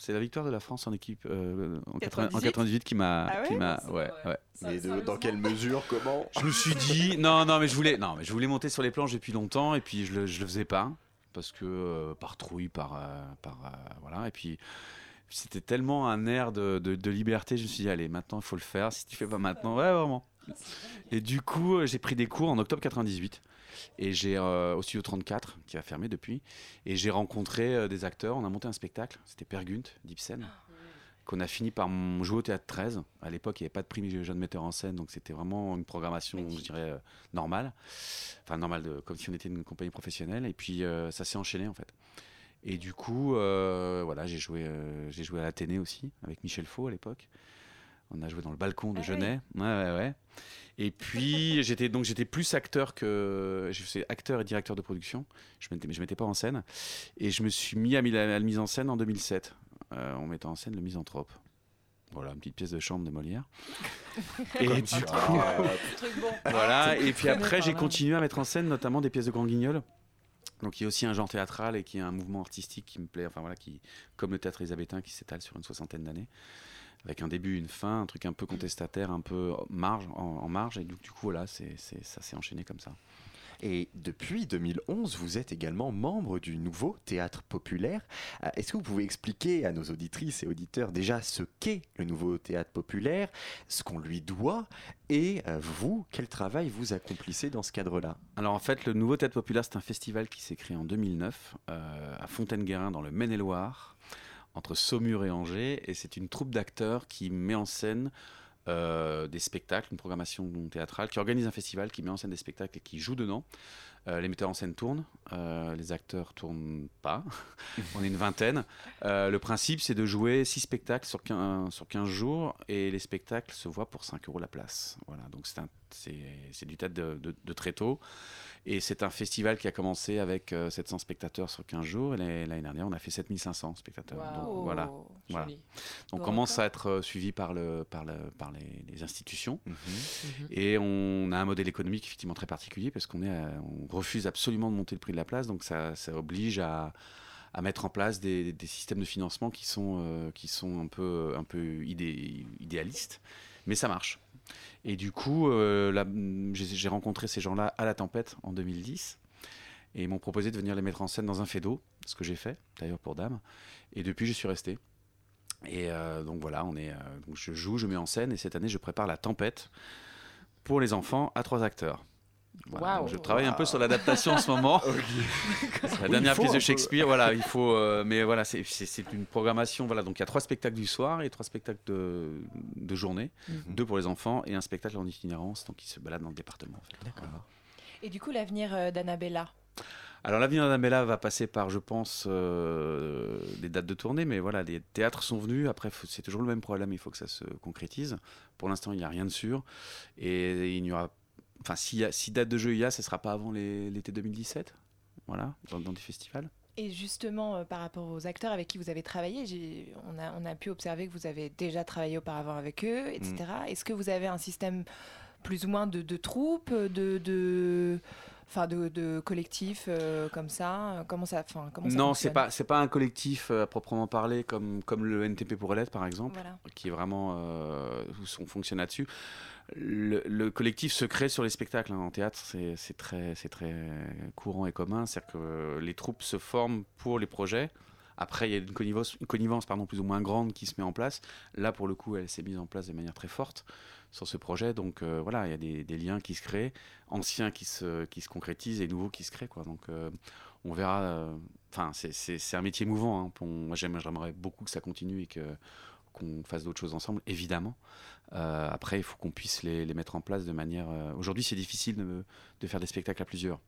c'est la victoire de la France en équipe euh, en, 80 en 98? 98 qui m'a Ah ouais qui m'a ouais ouais. Mais de- dans quelle mesure, comment? Je me suis dit non non mais je voulais non mais je voulais monter sur les planches depuis longtemps et puis je le, je le faisais pas parce que euh, par trouille par euh, par euh, voilà et puis c'était tellement un air de, de- de liberté je me suis dit allez maintenant il faut le faire. Si tu fais pas maintenant ouais vraiment. Et du coup euh, j'ai pris des cours en octobre 98 et j'ai euh, au studio 34 qui a fermé depuis et j'ai rencontré euh, des acteurs. On a monté un spectacle. C'était Per Gunt d'Ibsen qu'on a fini par jouer au théâtre 13 à l'époque il n'y avait pas de prix jeune metteur en scène donc c'était vraiment une programmation je dirais euh, normale. Enfin normale de, comme si on était une compagnie professionnelle. Et puis ça s'est enchaîné en fait et du coup euh, voilà j'ai joué euh, j'ai joué à l'Athénée aussi avec Michel Faux à l'époque. On a joué dans le balcon de Ah Genet ouais ouais ouais. Et puis j'étais donc j'étais plus acteur que je suis acteur et directeur de production. Je mettais je mettais pas en scène. Et je me suis mis à, mi- à la mise en scène en 2007 euh, en mettant en scène le misanthrope. Voilà une petite pièce de chambre de Molière. Et du coup voilà, et puis après, j'ai continué à mettre en scène notamment des pièces de Grand Guignol. Donc il y a aussi un genre théâtral et qui est un mouvement artistique qui me plaît, enfin voilà, qui, comme le théâtre élisabétain qui s'étale sur une soixantaine d'années, avec un début, une fin, un truc un peu contestataire, un peu marge, en, en marge, et du, du coup voilà, c'est, c'est- ça s'est enchaîné comme ça. Et depuis 2011, vous êtes également membre du nouveau théâtre populaire. Euh, Est-ce que vous pouvez expliquer à nos auditrices et auditeurs déjà ce qu'est le nouveau théâtre populaire, ce qu'on lui doit, et euh, vous, quel travail vous accomplissez dans ce cadre-là? Alors en fait, le Nouveau Théâtre Populaire, c'est un festival qui s'est créé en 2009 euh, à Fontaine-Guérin dans le Maine-et-Loire, entre Saumur et Angers, et c'est une troupe d'acteurs qui met en scène euh, des spectacles, une programmation théâtrale, qui organise un festival, qui met en scène des spectacles et qui joue dedans. Euh, les metteurs en scène tournent, euh, les acteurs tournent pas. On est une vingtaine. Le principe, c'est de jouer 6 spectacles sur 15, sur 15 jours et les spectacles se voient pour 5 euros la place. Voilà, donc c'est un- c'est du théâtre de, de- de très tôt. Et c'est un festival qui a commencé avec euh, 700 spectateurs sur 15 jours. Et l'année dernière, on a fait 7500 spectateurs. Donc, voilà. Voilà. On Bon commence record. à être euh, suivi par, le, par, le, par les, les institutions. Mhm. Et on a un modèle économique effectivement très particulier parce qu'on on refuse absolument de monter le prix de la place. Donc ça, ça oblige à, à mettre en place des, des systèmes de financement qui sont, euh, qui sont un peu, un peu idé- idéalistes. Mais ça marche. Et du coup, euh, là, j'ai rencontré ces gens-là à la tempête en 2010. Et ils m'ont proposé de venir les mettre en scène dans un fait d'eau, ce que j'ai fait d'ailleurs pour Dame. Et depuis, je suis resté. Et euh, donc voilà, on est, euh, je joue, je mets en scène, et cette année, je prépare la tempête pour les enfants à trois acteurs. Voilà, je travaille un peu sur l'adaptation en ce moment. C'est la dernière pièce de. Shakespeare, voilà, il faut. euh, mais voilà, c'est- une programmation. Voilà, donc il y a trois spectacles du soir et trois spectacles de, de journée, Mhm. deux pour les enfants et un spectacle en itinérance, donc ils se baladent dans le département. en fait. D'accord. Et du coup, l'avenir euh, d'Annabella? Alors l'avenir d'Annabella va passer par, je pense, euh, des dates de tournée, mais voilà, les théâtres sont venus. Après, c'est toujours le même problème, il faut que ça se concrétise. Pour l'instant, il n'y a rien de sûr, et il n'y aura, enfin, si date de jeu il y a, ce sera pas avant l'été 2017, voilà, dans, dans des festivals. Et justement, euh, par rapport aux acteurs avec qui vous avez travaillé, on a, on a pu observer que vous avez déjà travaillé auparavant avec eux, etc. Est-ce que vous avez un système plus ou moins de, de troupes, de, de, enfin de, de collectifs euh, comme ça? Comment ça, enfin, comment ça non, c'est pas, c'est pas un collectif euh, à proprement parler comme, comme le NTP pour Elette, par exemple. Voilà. qui est vraiment euh, où on fonctionne là-dessus. Le, le collectif se crée sur les spectacles hein. en théâtre, c'est très, très courant et commun. C'est-à-dire que les troupes se forment pour les projets. Après, il y a une connivence, pardon, plus ou moins grande qui se met en place. Là, pour le coup, elle s'est mise en place de manière très forte sur ce projet. Donc euh, voilà, il y a des, liens qui se créent, anciens qui se, concrétisent et nouveaux qui se créent. Donc euh, on verra. euh, Enfin, c'est- un métier mouvant. hein. Moi, j'aime- j'aimerais beaucoup que ça continue et qu'on fasse d'autres choses ensemble, évidemment. Euh, après, il faut qu'on puisse les, les mettre en place de manière. euh, Aujourd'hui, c'est difficile de, de faire des spectacles à plusieurs.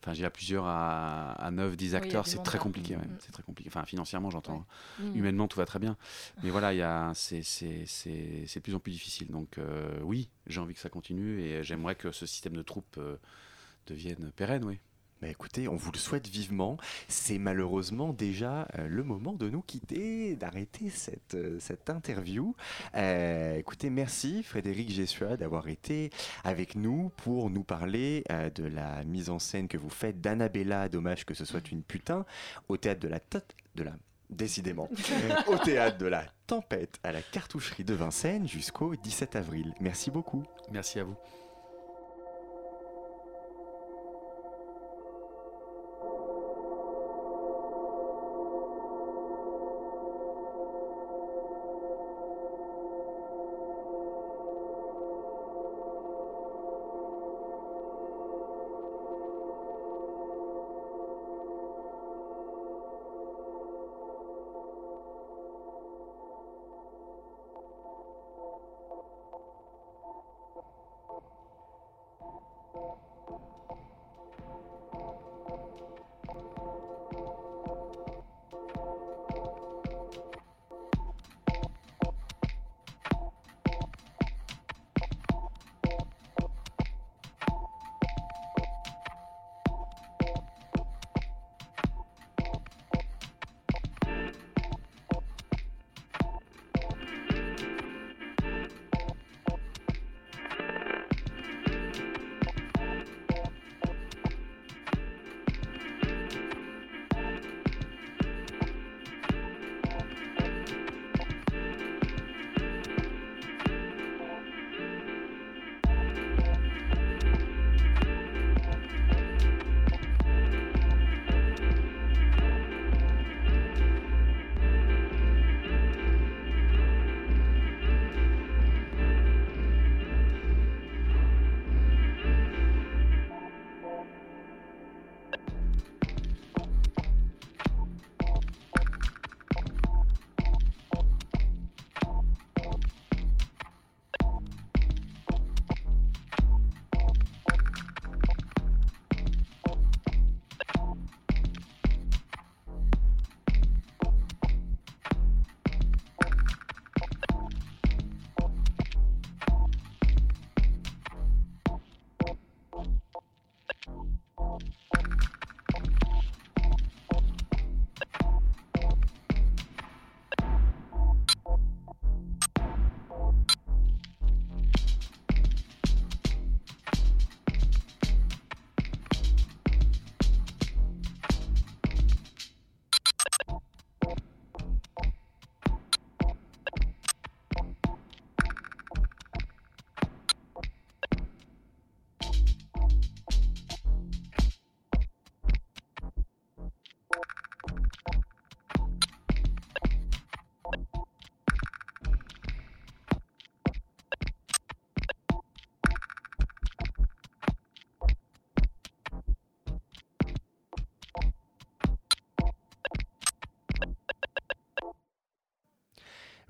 Enfin, j'ai à plusieurs, à, à 9, 10 il y a acteurs, c'est très là. compliqué. ouais, Mm. C'est très compliqué. Enfin, financièrement, j'entends. Mm. Humainement, tout va très bien. Mais voilà, c'est, de plus en plus difficile. Donc, euh, oui, j'ai envie que ça continue et j'aimerais que ce système de troupes devienne pérenne, oui. Bah écoutez, on vous le souhaite vivement. C'est malheureusement déjà euh, le moment de nous quitter, d'arrêter cette, euh, cette interview. Euh, écoutez, merci Frédéric Gessua d'avoir été avec nous pour nous parler de la mise en scène que vous faites d'Annabella, dommage que ce soit une putain, au théâtre de la... tot- de la Décidément, au théâtre de la tempête à la cartoucherie de Vincennes jusqu'au 17 avril. Merci beaucoup. Merci à vous.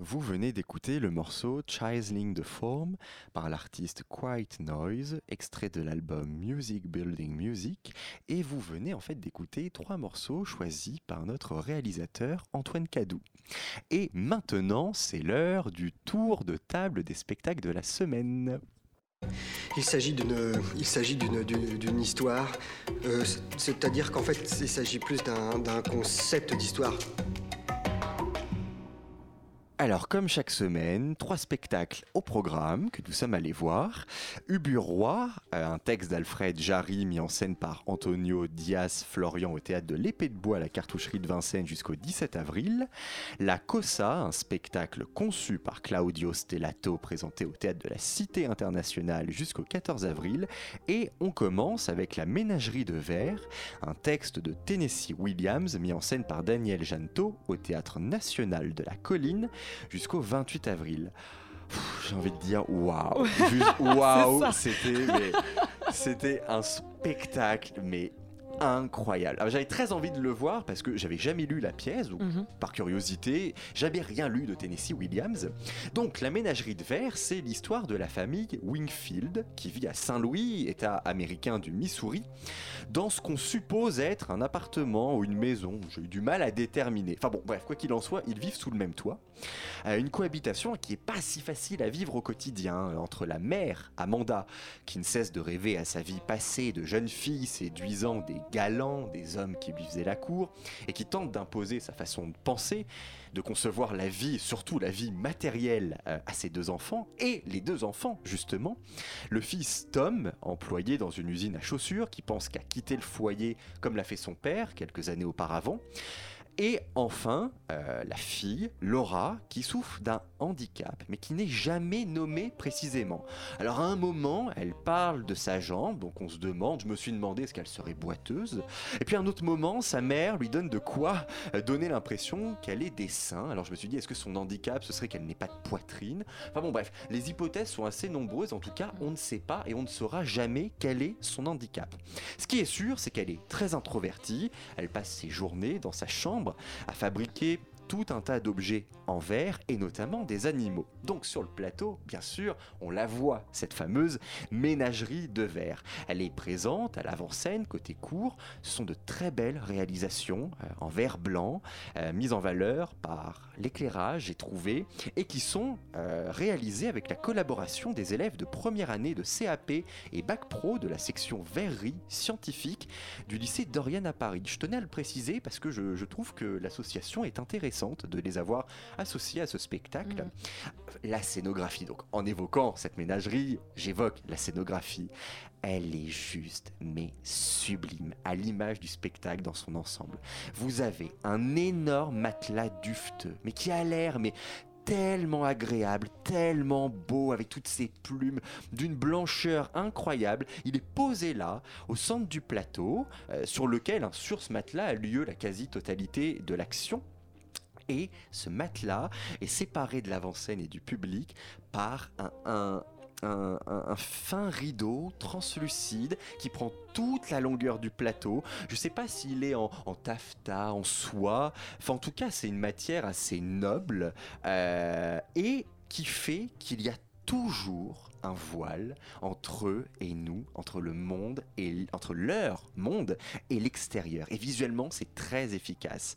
Vous venez d'écouter le morceau Chiseling the Form par l'artiste Quiet Noise, extrait de l'album Music Building Music, et vous venez en fait d'écouter trois morceaux choisis par notre réalisateur Antoine Cadou. Et maintenant, c'est l'heure du tour de table des spectacles de la semaine. Il s'agit d'une, histoire, euh, c'est-à-dire qu'en fait, il s'agit plus d'un concept d'histoire. Alors, comme chaque semaine, trois spectacles au programme que nous sommes allés voir. Ubu Roi, euh, un texte d'Alfred Jarry mis en scène par Antonio Diaz Florian au théâtre de l'Épée de Bois à la cartoucherie de Vincennes jusqu'au 17 avril. La Cosa, un spectacle conçu par Claudio Stellato présenté au théâtre de la Cité internationale jusqu'au 14 avril. Et on commence avec La Ménagerie de Verre, un texte de Tennessee Williams mis en scène par Daniel Janto au théâtre national de la Colline jusqu'au 28 avril. J'ai envie de dire waouh, mais c'était un spectacle mais incroyable. Alors, j'avais très envie de le voir parce que j'avais jamais lu la pièce, donc Mhm. par curiosité, j'avais rien lu de Tennessee Williams. Donc la ménagerie de verre, c'est l'histoire de la famille Wingfield qui vit à Saint-Louis, état américain du Missouri, dans ce qu'on suppose être un appartement ou une maison. J'ai eu du mal à déterminer. Enfin bon, bref, quoi qu'il en soit, ils vivent sous le même toit. Une cohabitation qui est pas si facile à vivre au quotidien euh, entre la mère, Amanda, qui ne cesse de rêver à sa vie passée de jeune fille séduisant des galants, des hommes qui lui faisaient la cour, et qui tente d'imposer sa façon de penser, de concevoir la vie, surtout la vie matérielle, euh, à ses deux enfants, et les deux enfants, justement. Le fils Tom, employé dans une usine à chaussures, qui pense qu'à quitter le foyer comme l'a fait son père quelques années auparavant. Et enfin, euh, la fille, Laura, qui souffre d'un handicap, mais qui n'est jamais nommée précisément. Alors à un moment, elle parle de sa jambe, donc on se demande, je me suis demandé est-ce qu'elle serait boiteuse. Et puis à un autre moment, sa mère lui donne de quoi euh, donner l'impression qu'elle est des seins. Alors je me suis dit, est-ce que son handicap, ce serait qu'elle n'ait pas de poitrine? Enfin bon, bref, les hypothèses sont assez nombreuses, en tout cas, on ne sait pas et on ne saura jamais quel est son handicap. Ce qui est sûr, c'est qu'elle est très introvertie, elle passe ses journées dans sa chambre à fabriquer tout un tas d'objets en verre et notamment des animaux. Donc sur le plateau, bien sûr, on la voit, cette fameuse ménagerie de verre. Elle est présente à l'avant-scène, côté court. Ce sont de très belles réalisations euh, en verre blanc, euh, mises en valeur par l'éclairage, j'ai trouvé, et qui sont euh, réalisées avec la collaboration des élèves de première année de CAP et Bac Pro de la section verrerie scientifique du lycée d'Oriane à Paris. Je tenais à le préciser parce que je, je trouve que l'association est intéressante de les avoir associés à ce spectacle. La scénographie, donc en évoquant cette ménagerie, j'évoque la scénographie. Elle est juste, mais sublime, à l'image du spectacle dans son ensemble. Vous avez un énorme matelas dufteux, qui a l'air, mais tellement agréable, tellement beau, avec toutes ses plumes, d'une blancheur incroyable. Il est posé là, au centre du plateau, euh, sur lequel, hein, sur ce matelas, a lieu la quasi-totalité de l'action. Et ce matelas est séparé de l'avant-scène et du public par un- un- fin rideau translucide qui prend toute la longueur du plateau. Je ne sais pas s'il est en, en taffetas, en soie. Enfin, en tout cas, c'est une matière assez noble euh, et qui fait qu'il y a toujours un voile entre eux et nous, entre le monde et entre leur monde et l'extérieur. Et visuellement, c'est très efficace.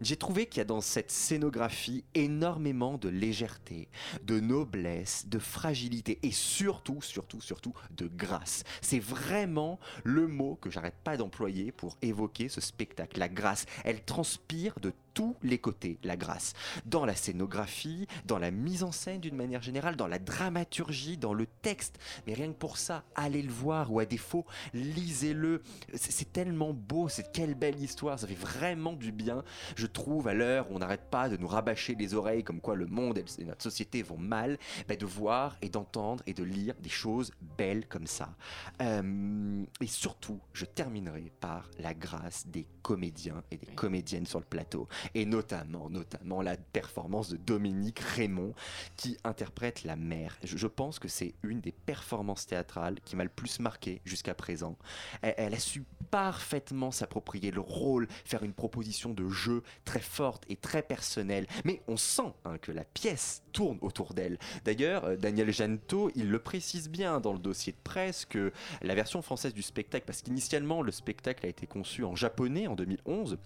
J'ai trouvé qu'il y a dans cette scénographie énormément de légèreté, de noblesse, de fragilité et surtout, surtout, surtout de grâce. C'est vraiment le mot que j'arrête pas d'employer pour évoquer ce spectacle. La grâce, elle transpire de tous les côtés, la grâce. Dans la scénographie, dans la mise en scène d'une manière générale, dans la dramaturgie, dans le texte. Mais rien que pour ça, allez le voir ou à défaut, lisez-le. C'est tellement beau, c'est quelle belle histoire, ça fait vraiment du bien, je trouve, à l'heure où on n'arrête pas de nous rabâcher les oreilles comme quoi le monde et et notre société vont mal, bah, de voir et d'entendre et de lire des choses belles comme ça. Euh, et surtout, je terminerai par la grâce des comédiens et des comédiennes sur le plateau, et notamment, notamment la performance de Dominique Raymond qui interprète la mère. Je, je pense que c'est une des performances théâtrales qui m'a le plus marqué jusqu'à présent. Elle, elle a su parfaitement s'approprier le rôle, faire une proposition de jeu très forte et très personnelle. Mais on sent hein, que la pièce tourne autour d'elle. D'ailleurs, euh, Daniel Janto, il le précise bien dans le dossier de presse que la version française du spectacle, parce qu'initialement le spectacle a été conçu en japonais en 2011,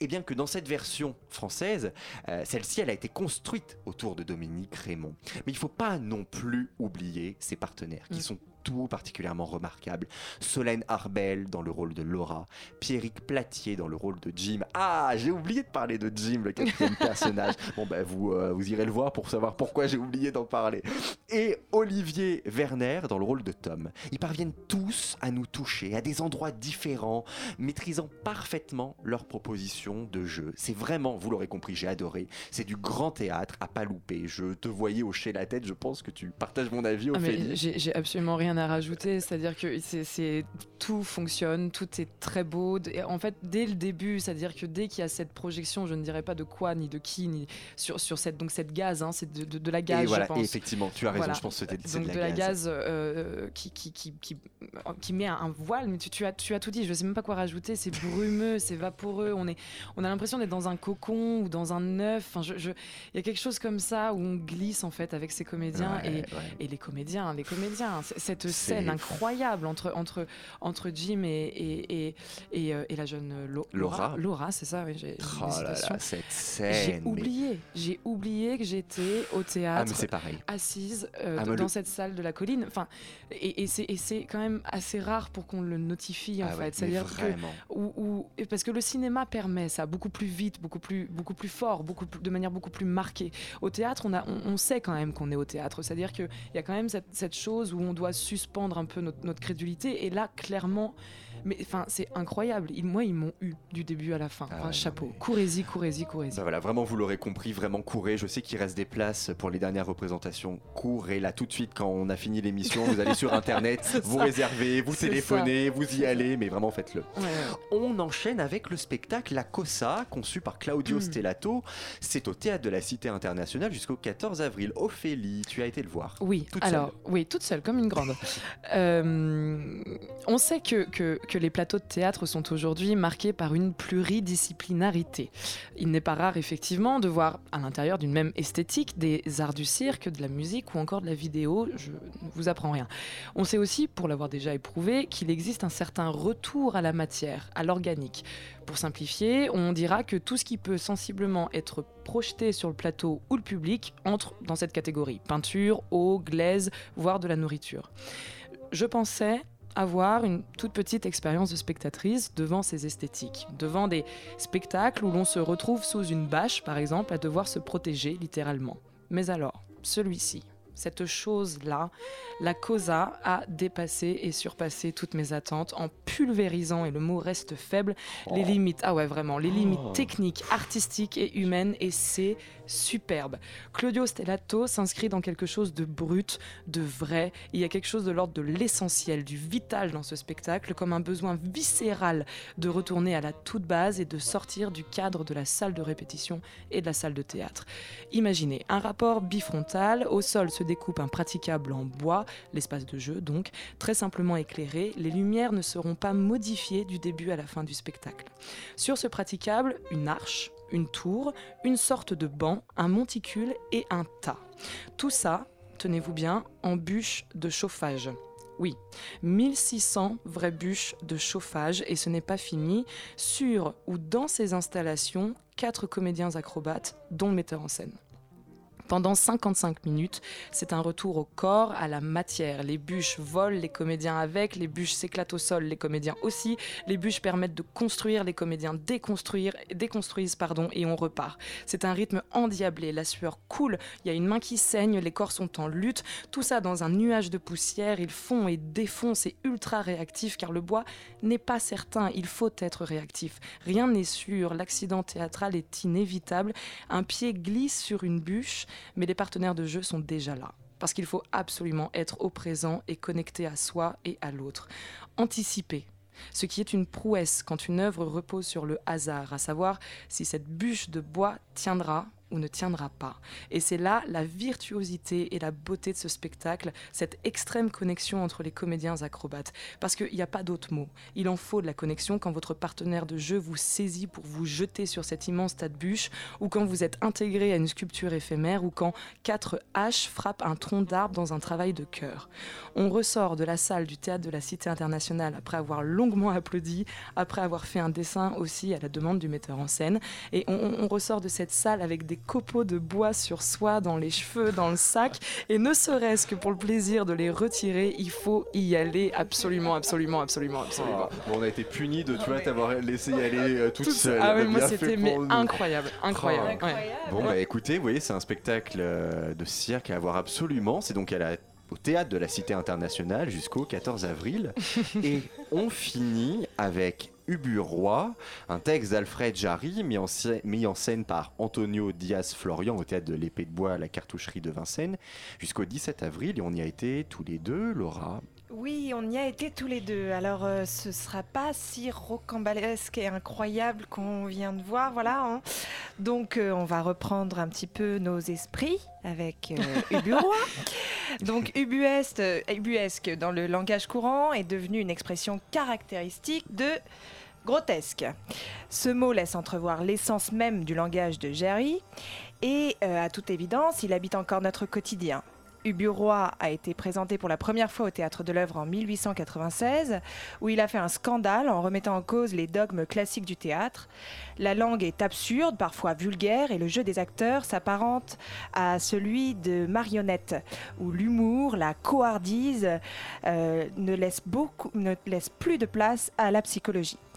et bien que dans cette version française, euh, celle-ci, elle a été construite autour de Dominique Raymond. Mais il ne faut pas non plus oublier ses partenaires, qui Mm. sont tout particulièrement remarquables. Solène Arbel dans le rôle de Laura, Pierrick Platier dans le rôle de Jim. Ah, j'ai oublié de parler de Jim, le quatrième personnage. Bon, ben vous, euh, vous irez le voir pour savoir pourquoi j'ai oublié d'en parler. Et Olivier Werner dans le rôle de Tom. Ils parviennent tous à nous toucher à des endroits différents, maîtrisant parfaitement leurs propositions de jeu. C'est vraiment, vous l'aurez compris, j'ai adoré. C'est du grand théâtre à pas louper. Je te voyais hocher la tête, je pense que tu partages mon avis, Ah, mais Ophélie. j'ai j'ai absolument rien rien à rajouter, c'est-à-dire que c'est tout fonctionne, tout est très beau. En fait, dès le début, c'est-à-dire que dès qu'il y a cette projection, je ne dirais pas de quoi, ni de qui, ni sur, sur cette, donc cette gaz, hein, c'est de, de, la gaz. Et voilà, je pense. Et effectivement, tu as raison, je pense que c'était de, de, la gaz, euh, qui, qui, qui, qui, qui met un voile, mais tu, tu, as, tu as tout dit, je ne sais même pas quoi rajouter, c'est brumeux, c'est vaporeux, on, est, on a l'impression d'être dans un cocon ou dans un œuf. Enfin, je, je, il y a quelque chose comme ça où on glisse en fait avec ces comédiens Ouais, et, ouais. et les comédiens, les comédiens, c- cette scène incroyable entre, entre, entre Jim et, et, et, et, euh, et la jeune Lo- Laura. Laura, c'est ça, oui, j'ai Oh mais- oublié, j'ai oublié que j'étais au théâtre. Ah, mais c'est pareil. Assise euh, Ah, dans le- cette salle de la colline. Enfin, et, et c'est quand même assez rare pour qu'on le notifie en Ah fait. C'est-à-dire parce que le cinéma permet ça beaucoup plus vite, beaucoup plus, beaucoup plus fort, beaucoup plus- de manière beaucoup plus marquée. Au théâtre, on, a, on, on sait quand même qu'on est au théâtre. C'est-à-dire qu'il y a quand même cette, cette chose où on doit suspendre un peu notre, crédulité. Et là, clairement, mais enfin, c'est incroyable. Ils- moi, ils m'ont eu du début à la fin. Enfin, chapeau. Courez-y, courez-y, courez-y. Bah voilà, vraiment, vous l'aurez compris, vraiment courez. Je sais qu'il reste des places pour les dernières représentations. Courez là tout de suite quand on a fini l'émission. Vous allez sur internet, vous ça. réservez, vous téléphonez, ça. vous y allez, mais vraiment faites-le. Ouais, ouais. On enchaîne avec le spectacle La Cosa, conçu par Claudio Mm. Stellato. C'est au théâtre de la Cité internationale jusqu'au 14 avril. Ophélie, tu as été le voir. Oui, Toute alors, oui, toute seule, comme une grande. Euh, on sait que, que, que les plateaux de théâtre sont aujourd'hui marqués par une pluridisciplinarité. Il n'est pas rare, effectivement, de voir à l'intérieur d'une même esthétique des arts du cirque, de la musique ou encore de la vidéo. Je ne vous apprends rien. On sait aussi, pour l'avoir déjà éprouvé, qu'il existe un certain retour à la matière, à l'organique. Pour simplifier, on dira que tout ce qui peut sensiblement être projeté sur le plateau ou le public entre dans cette catégorie. Peinture, eau, glaise, voire de la nourriture. Je pensais avoir une toute petite expérience de spectatrice devant ces esthétiques, devant des spectacles où l'on se retrouve sous une bâche, par exemple, à devoir se protéger littéralement. Mais alors, celui-ci, cette chose-là, la Cosa a dépassé et surpassé toutes mes attentes en pulvérisant, et le mot reste faible, les limites, ah ouais vraiment, les limites Oh. techniques, artistiques et humaines, et c'est superbe. Claudio Stellato s'inscrit dans quelque chose de brut, de vrai. Il y a quelque chose de l'ordre de l'essentiel, du vital dans ce spectacle, comme un besoin viscéral de retourner à la toute base et de sortir du cadre de la salle de répétition et de la salle de théâtre. Imaginez un rapport bifrontal, au sol se découpe un praticable en bois, l'espace de jeu donc, très simplement éclairé, les lumières ne seront pas modifiées du début à la fin du spectacle. Sur ce praticable, une arche, une tour, une sorte de banc, un monticule et un tas. Tout ça, tenez-vous bien, en bûche de chauffage. Oui, 1600 vraies bûches de chauffage et ce n'est pas fini. Sur ou dans ces installations, quatre comédiens acrobates, dont le metteur en scène. Pendant 55 minutes, c'est un retour au corps, à la matière. Les bûches volent, les comédiens avec, les bûches s'éclatent au sol, les comédiens aussi. Les bûches permettent de construire, les comédiens déconstruire, déconstruisent pardon, et on repart. C'est un rythme endiablé, la sueur coule, il y a une main qui saigne, les corps sont en lutte. Tout ça dans un nuage de poussière, ils font et défont, c'est ultra réactif car le bois n'est pas certain, il faut être réactif. Rien n'est sûr, l'accident théâtral est inévitable. Un pied glisse sur une bûche, mais les partenaires de jeu sont déjà là. Parce qu'il faut absolument être au présent et connecté à soi et à l'autre. Anticiper. Ce qui est une prouesse quand une œuvre repose sur le hasard, à savoir si cette bûche de bois tiendra ou ne tiendra pas. Et c'est là la virtuosité et la beauté de ce spectacle, cette extrême connexion entre les comédiens acrobates. Parce qu'il n'y a pas d'autre mot. Il en faut de la connexion quand votre partenaire de jeu vous saisit pour vous jeter sur cet immense tas de bûches, ou quand vous êtes intégré à une sculpture éphémère, ou quand quatre haches frappent un tronc d'arbre dans un travail de cœur. On ressort de la salle du théâtre de la Cité internationale après avoir longuement applaudi, après avoir fait un dessin aussi à la demande du metteur en scène, et on- on ressort de cette salle avec des copeaux de bois sur soi, dans les cheveux, dans le sac, et ne serait-ce que pour le plaisir de les retirer, il faut y aller absolument, absolument, absolument, absolument. Ah, bon, on a été punis de tu vois, t'avoir laissé y aller euh, toute Tout- seule. ah oui, moi c'était incroyable, incroyable. Oh. ouais. Bon, bah écoutez, vous voyez, c'est un spectacle euh, de cirque à voir absolument. C'est donc à la- au théâtre de la Cité internationale jusqu'au 14 avril. Et on finit avec Ubu Roi, un texte d'Alfred Jarry mis en, scè- mis en scène par Antonio Diaz-Florian au théâtre de l'Épée de Bois à la cartoucherie de Vincennes jusqu'au 17 avril. Et on y a été tous les deux, Laura Oui, on y a été tous les deux. Alors, euh, ce sera pas si rocambolesque et incroyable qu'on vient de voir, voilà. hein. Donc, euh, on va reprendre un petit peu nos esprits avec euh. Donc, ubuesque, euh, ubuesque dans le langage courant est devenu une expression caractéristique de grotesque. Ce mot laisse entrevoir l'essence même du langage de Jerry et, euh, à toute évidence, il habite encore notre quotidien. Uburois a été présenté pour la première fois au théâtre de l'œuvre en 1896, où il a fait un scandale en remettant en cause les dogmes classiques du théâtre. La langue est absurde, parfois vulgaire, et le jeu des acteurs s'apparente à celui de marionnettes, où l'humour, la cohardise euh, ne, laisse ne laisse plus de place à la psychologie.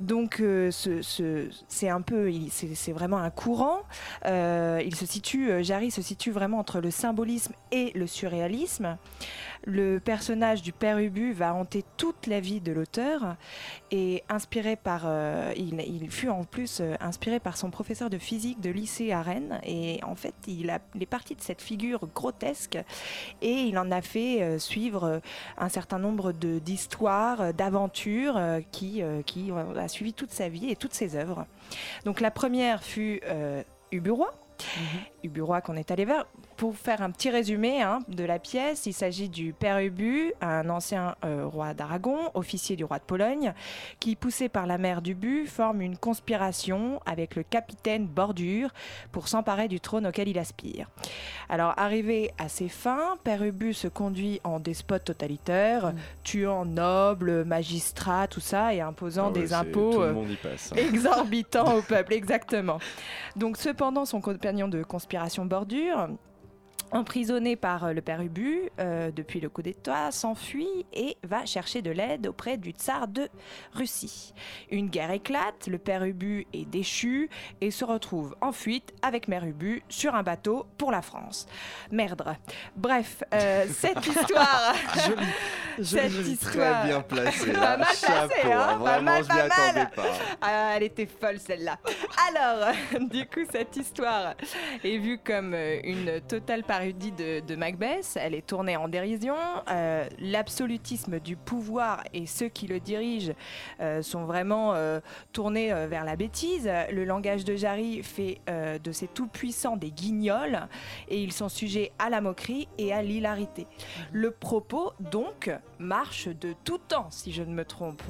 Donc euh, ce- ce- c'est un peu, c'est vraiment un courant. Euh, il se situe, euh, Jarry se situe vraiment entre le symbolisme et le surréalisme. Le personnage du père Ubu va hanter toute la vie de l'auteur et inspiré par, il, fut en plus inspiré par son professeur de physique de lycée à Rennes et en fait il, a, il est parti de cette figure grotesque et il en a fait suivre un certain nombre d'histoires, d'aventures qui, qui suivi toute sa vie et toutes ses œuvres. Donc la première fut euh, Uburois. Uburois qu'on est allé vers. Pour faire un petit résumé hein, de la pièce, il s'agit du père Ubu, un ancien euh, roi d'Aragon, officier du roi de Pologne, qui, poussé par la mère d'Ubu, forme une conspiration avec le capitaine Bordure pour s'emparer du trône auquel il aspire. Alors, arrivé à ses fins, Père Ubu se conduit en despote totalitaire, tuant nobles, magistrats, tout ça, et imposant Ah ouais, des impôts Tout euh, le monde y passe. hein. exorbitants au peuple, exactement. Donc, cependant, son compagnon de conspiration Bordure, emprisonné par euh, le père Ubu euh, depuis le coup d'État, s'enfuit et va chercher de l'aide auprès du tsar de Russie. Une guerre éclate, le père Ubu est déchu et se retrouve en fuite avec mère Ubu sur un bateau pour la France. Merdre. Bref, euh, cette histoire... cette histoire... Très bien placé. Pas mal placé, Chapeau, hein, hein, pas Vraiment, mal, je m'y pas mal. pas. Ah, elle était folle celle-là. Alors, du coup, cette histoire est vue comme une totale parodie de, de Macbeth. Elle est tournée en dérision. Euh, L'absolutisme du pouvoir et ceux qui le dirigent euh, sont vraiment euh, tournés vers la bêtise. Le langage de Jarry fait de ces tout-puissants des guignols et ils sont sujets à la moquerie et à l'hilarité. Le propos, donc, marche de tout temps, si je ne me trompe.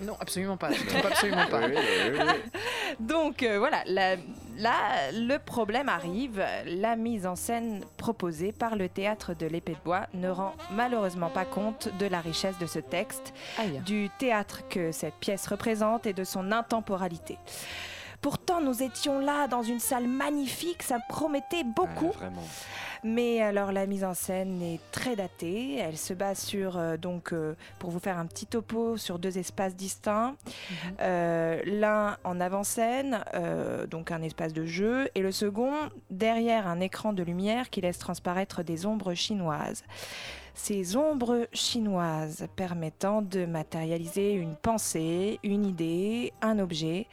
Non, absolument pas. Je ne trompe absolument pas. Oui, oui, oui. Donc euh, voilà, la- là, le problème arrive. La mise en scène proposée par le théâtre de l'épée de bois ne rend malheureusement pas compte de la richesse de ce texte, Aïe. du théâtre que cette pièce représente et de son intemporalité. Pourtant, nous étions là dans une salle magnifique, ça promettait beaucoup. Ah, vraiment. Mais alors la mise en scène est très datée. Elle se base sur, euh, donc, euh, pour vous faire un petit topo, sur deux espaces distincts. Euh, L'un en avant-scène, euh, donc un espace de jeu, et le second derrière un écran de lumière qui laisse transparaître des ombres chinoises. Ces ombres chinoises permettant de matérialiser une pensée, une idée, un objet.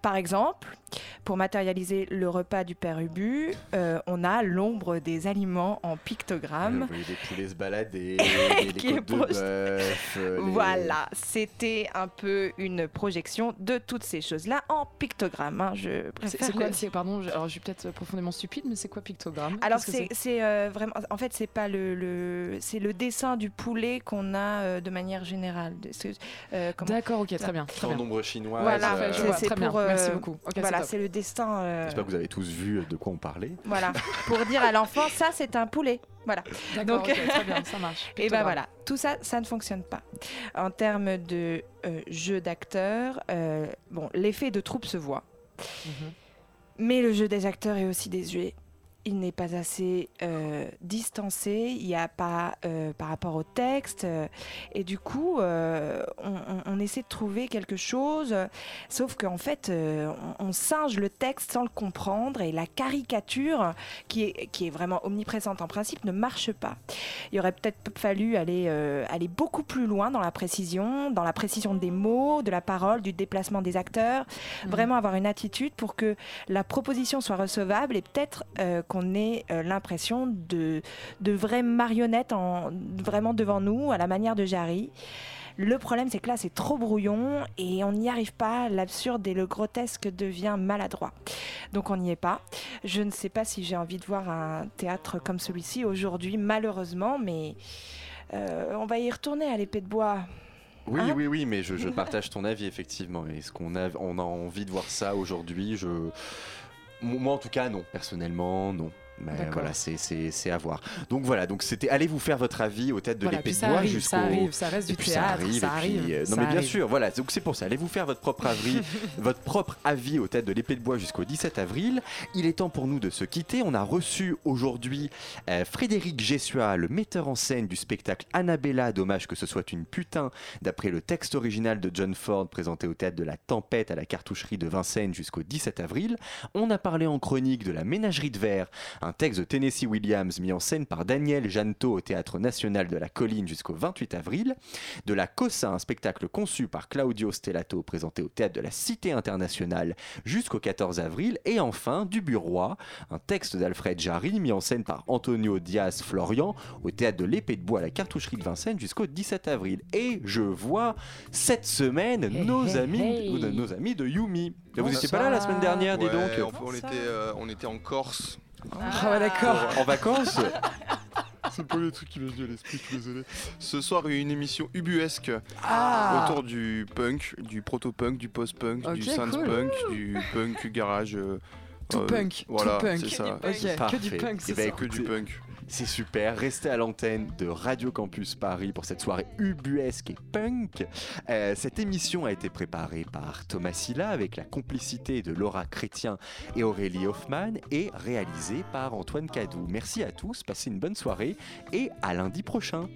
Par exemple, pour matérialiser le repas du père Ubu, euh, on a l'ombre des aliments en Vous pictogramme. voyez des poulets se balader, des, Qui est des côtes de bœuf. euh, les- Voilà, c'était un peu une projection de toutes ces choses-là en pictogramme. hein, je C'est préfère quoi le- Pardon, je, alors je suis peut-être profondément stupide, mais c'est quoi pictogramme? Alors c'est euh, vraiment, en fait c'est pas le, le- c'est le dessin du poulet qu'on a euh, de manière générale. C'est- euh, D'accord, ok, très bien. Très En bien. ombre chinoise. Voilà, euh, c'est pour, euh, Merci beaucoup. C'est voilà, c'est le destin. euh, J'espère que vous avez tous vu de quoi on parlait. voilà, pour dire à l'enfant ça c'est un poulet. Voilà. D'accord, donc- très bien, ça marche. Et ben voilà, tout ça, ça ne fonctionne pas. En termes de euh, jeu d'acteur, euh, bon, l'effet de troupe se voit. Mhm. Mais le jeu des acteurs est aussi désuet. Il n'est pas assez euh, distancé, il n'y a pas euh, par rapport au texte. euh, et du coup, on, on- on essaie de trouver quelque chose, sauf qu'en fait, on, on singe le texte sans le comprendre et la caricature, qui est, qui est vraiment omniprésente en principe, ne marche pas. Il aurait peut-être fallu aller, aller beaucoup plus loin dans la précision, dans la précision des mots, de la parole, du déplacement des acteurs. Mhm. Vraiment avoir une attitude pour que la proposition soit recevable et peut-être qu'on qu'on ait euh, l'impression de, de vraies marionnettes en, vraiment devant nous, à la manière de Jarry. Le problème, c'est que là, c'est trop brouillon et on n'y arrive pas. L'absurde et le grotesque devient maladroit. Donc on n'y est pas. Je ne sais pas si j'ai envie de voir un théâtre comme celui-ci aujourd'hui, malheureusement, mais euh, on va y retourner à l'épée de bois. Oui, Hein oui, oui, mais je, je partage ton avis, effectivement. Est-ce qu'on a, on a envie de voir ça aujourd'hui je... Moi, en tout cas, non. Personnellement, non. Mais D'accord. voilà, c'est- à voir. Donc voilà, donc c'était allez vous faire votre avis aux têtes de l'épée de bois jusqu'au. ça arrive, ça reste Et du théâtre, ça arrive. ça puis, arrive, euh, non ça mais bien arrive. sûr, voilà. Donc c'est pour ça. Allez vous faire votre propre avis, votre propre avis aux têtes de l'épée de bois jusqu'au 17 avril. Il est temps pour nous de se quitter. On a reçu aujourd'hui euh, Frédéric Gessua, le metteur en scène du spectacle Annabella. Dommage que ce soit une putain, d'après le texte original de John Ford présenté au théâtre de la Tempête à la cartoucherie de Vincennes jusqu'au 17 avril. On a parlé en chronique de la Ménagerie de verre, un texte de Tennessee Williams mis en scène par Daniel Janto au Théâtre National de la Colline jusqu'au 28 avril, de la Cosa, un spectacle conçu par Claudio Stellato présenté au Théâtre de la Cité Internationale jusqu'au 14 avril, et enfin du Bureau, un texte d'Alfred Jarry mis en scène par Antonio Diaz Florian au Théâtre de l'Épée de Bois à la Cartoucherie de Vincennes jusqu'au 17 avril. Et je vois cette semaine nos hey, amis, hey. nos amis de Yumi. Vous n'étiez pas là la semaine dernière, dis Ouais, donc on, on était, euh, on était en Corse. Ah ouais, d'accord. En vacances C'est pas le truc qui me vient à l'esprit, je suis désolé. Ce soir, une émission ubuesque Ah. autour du punk, du proto-punk, du post-punk, Ok, du cool. synth-punk, du punk garage. euh, Tout euh, punk, voilà, tout punk. c'est ça. Ok, que du punk, Eh c'est ben, ça. Que du punk. C'est super, restez à l'antenne de Radio Campus Paris pour cette soirée ubuesque et punk. Euh, cette émission a été préparée par Thomas Silla avec la complicité de Laura Chrétien et Aurélie Hoffman et réalisée par Antoine Cadou. Merci à tous, passez une bonne soirée et à lundi prochain.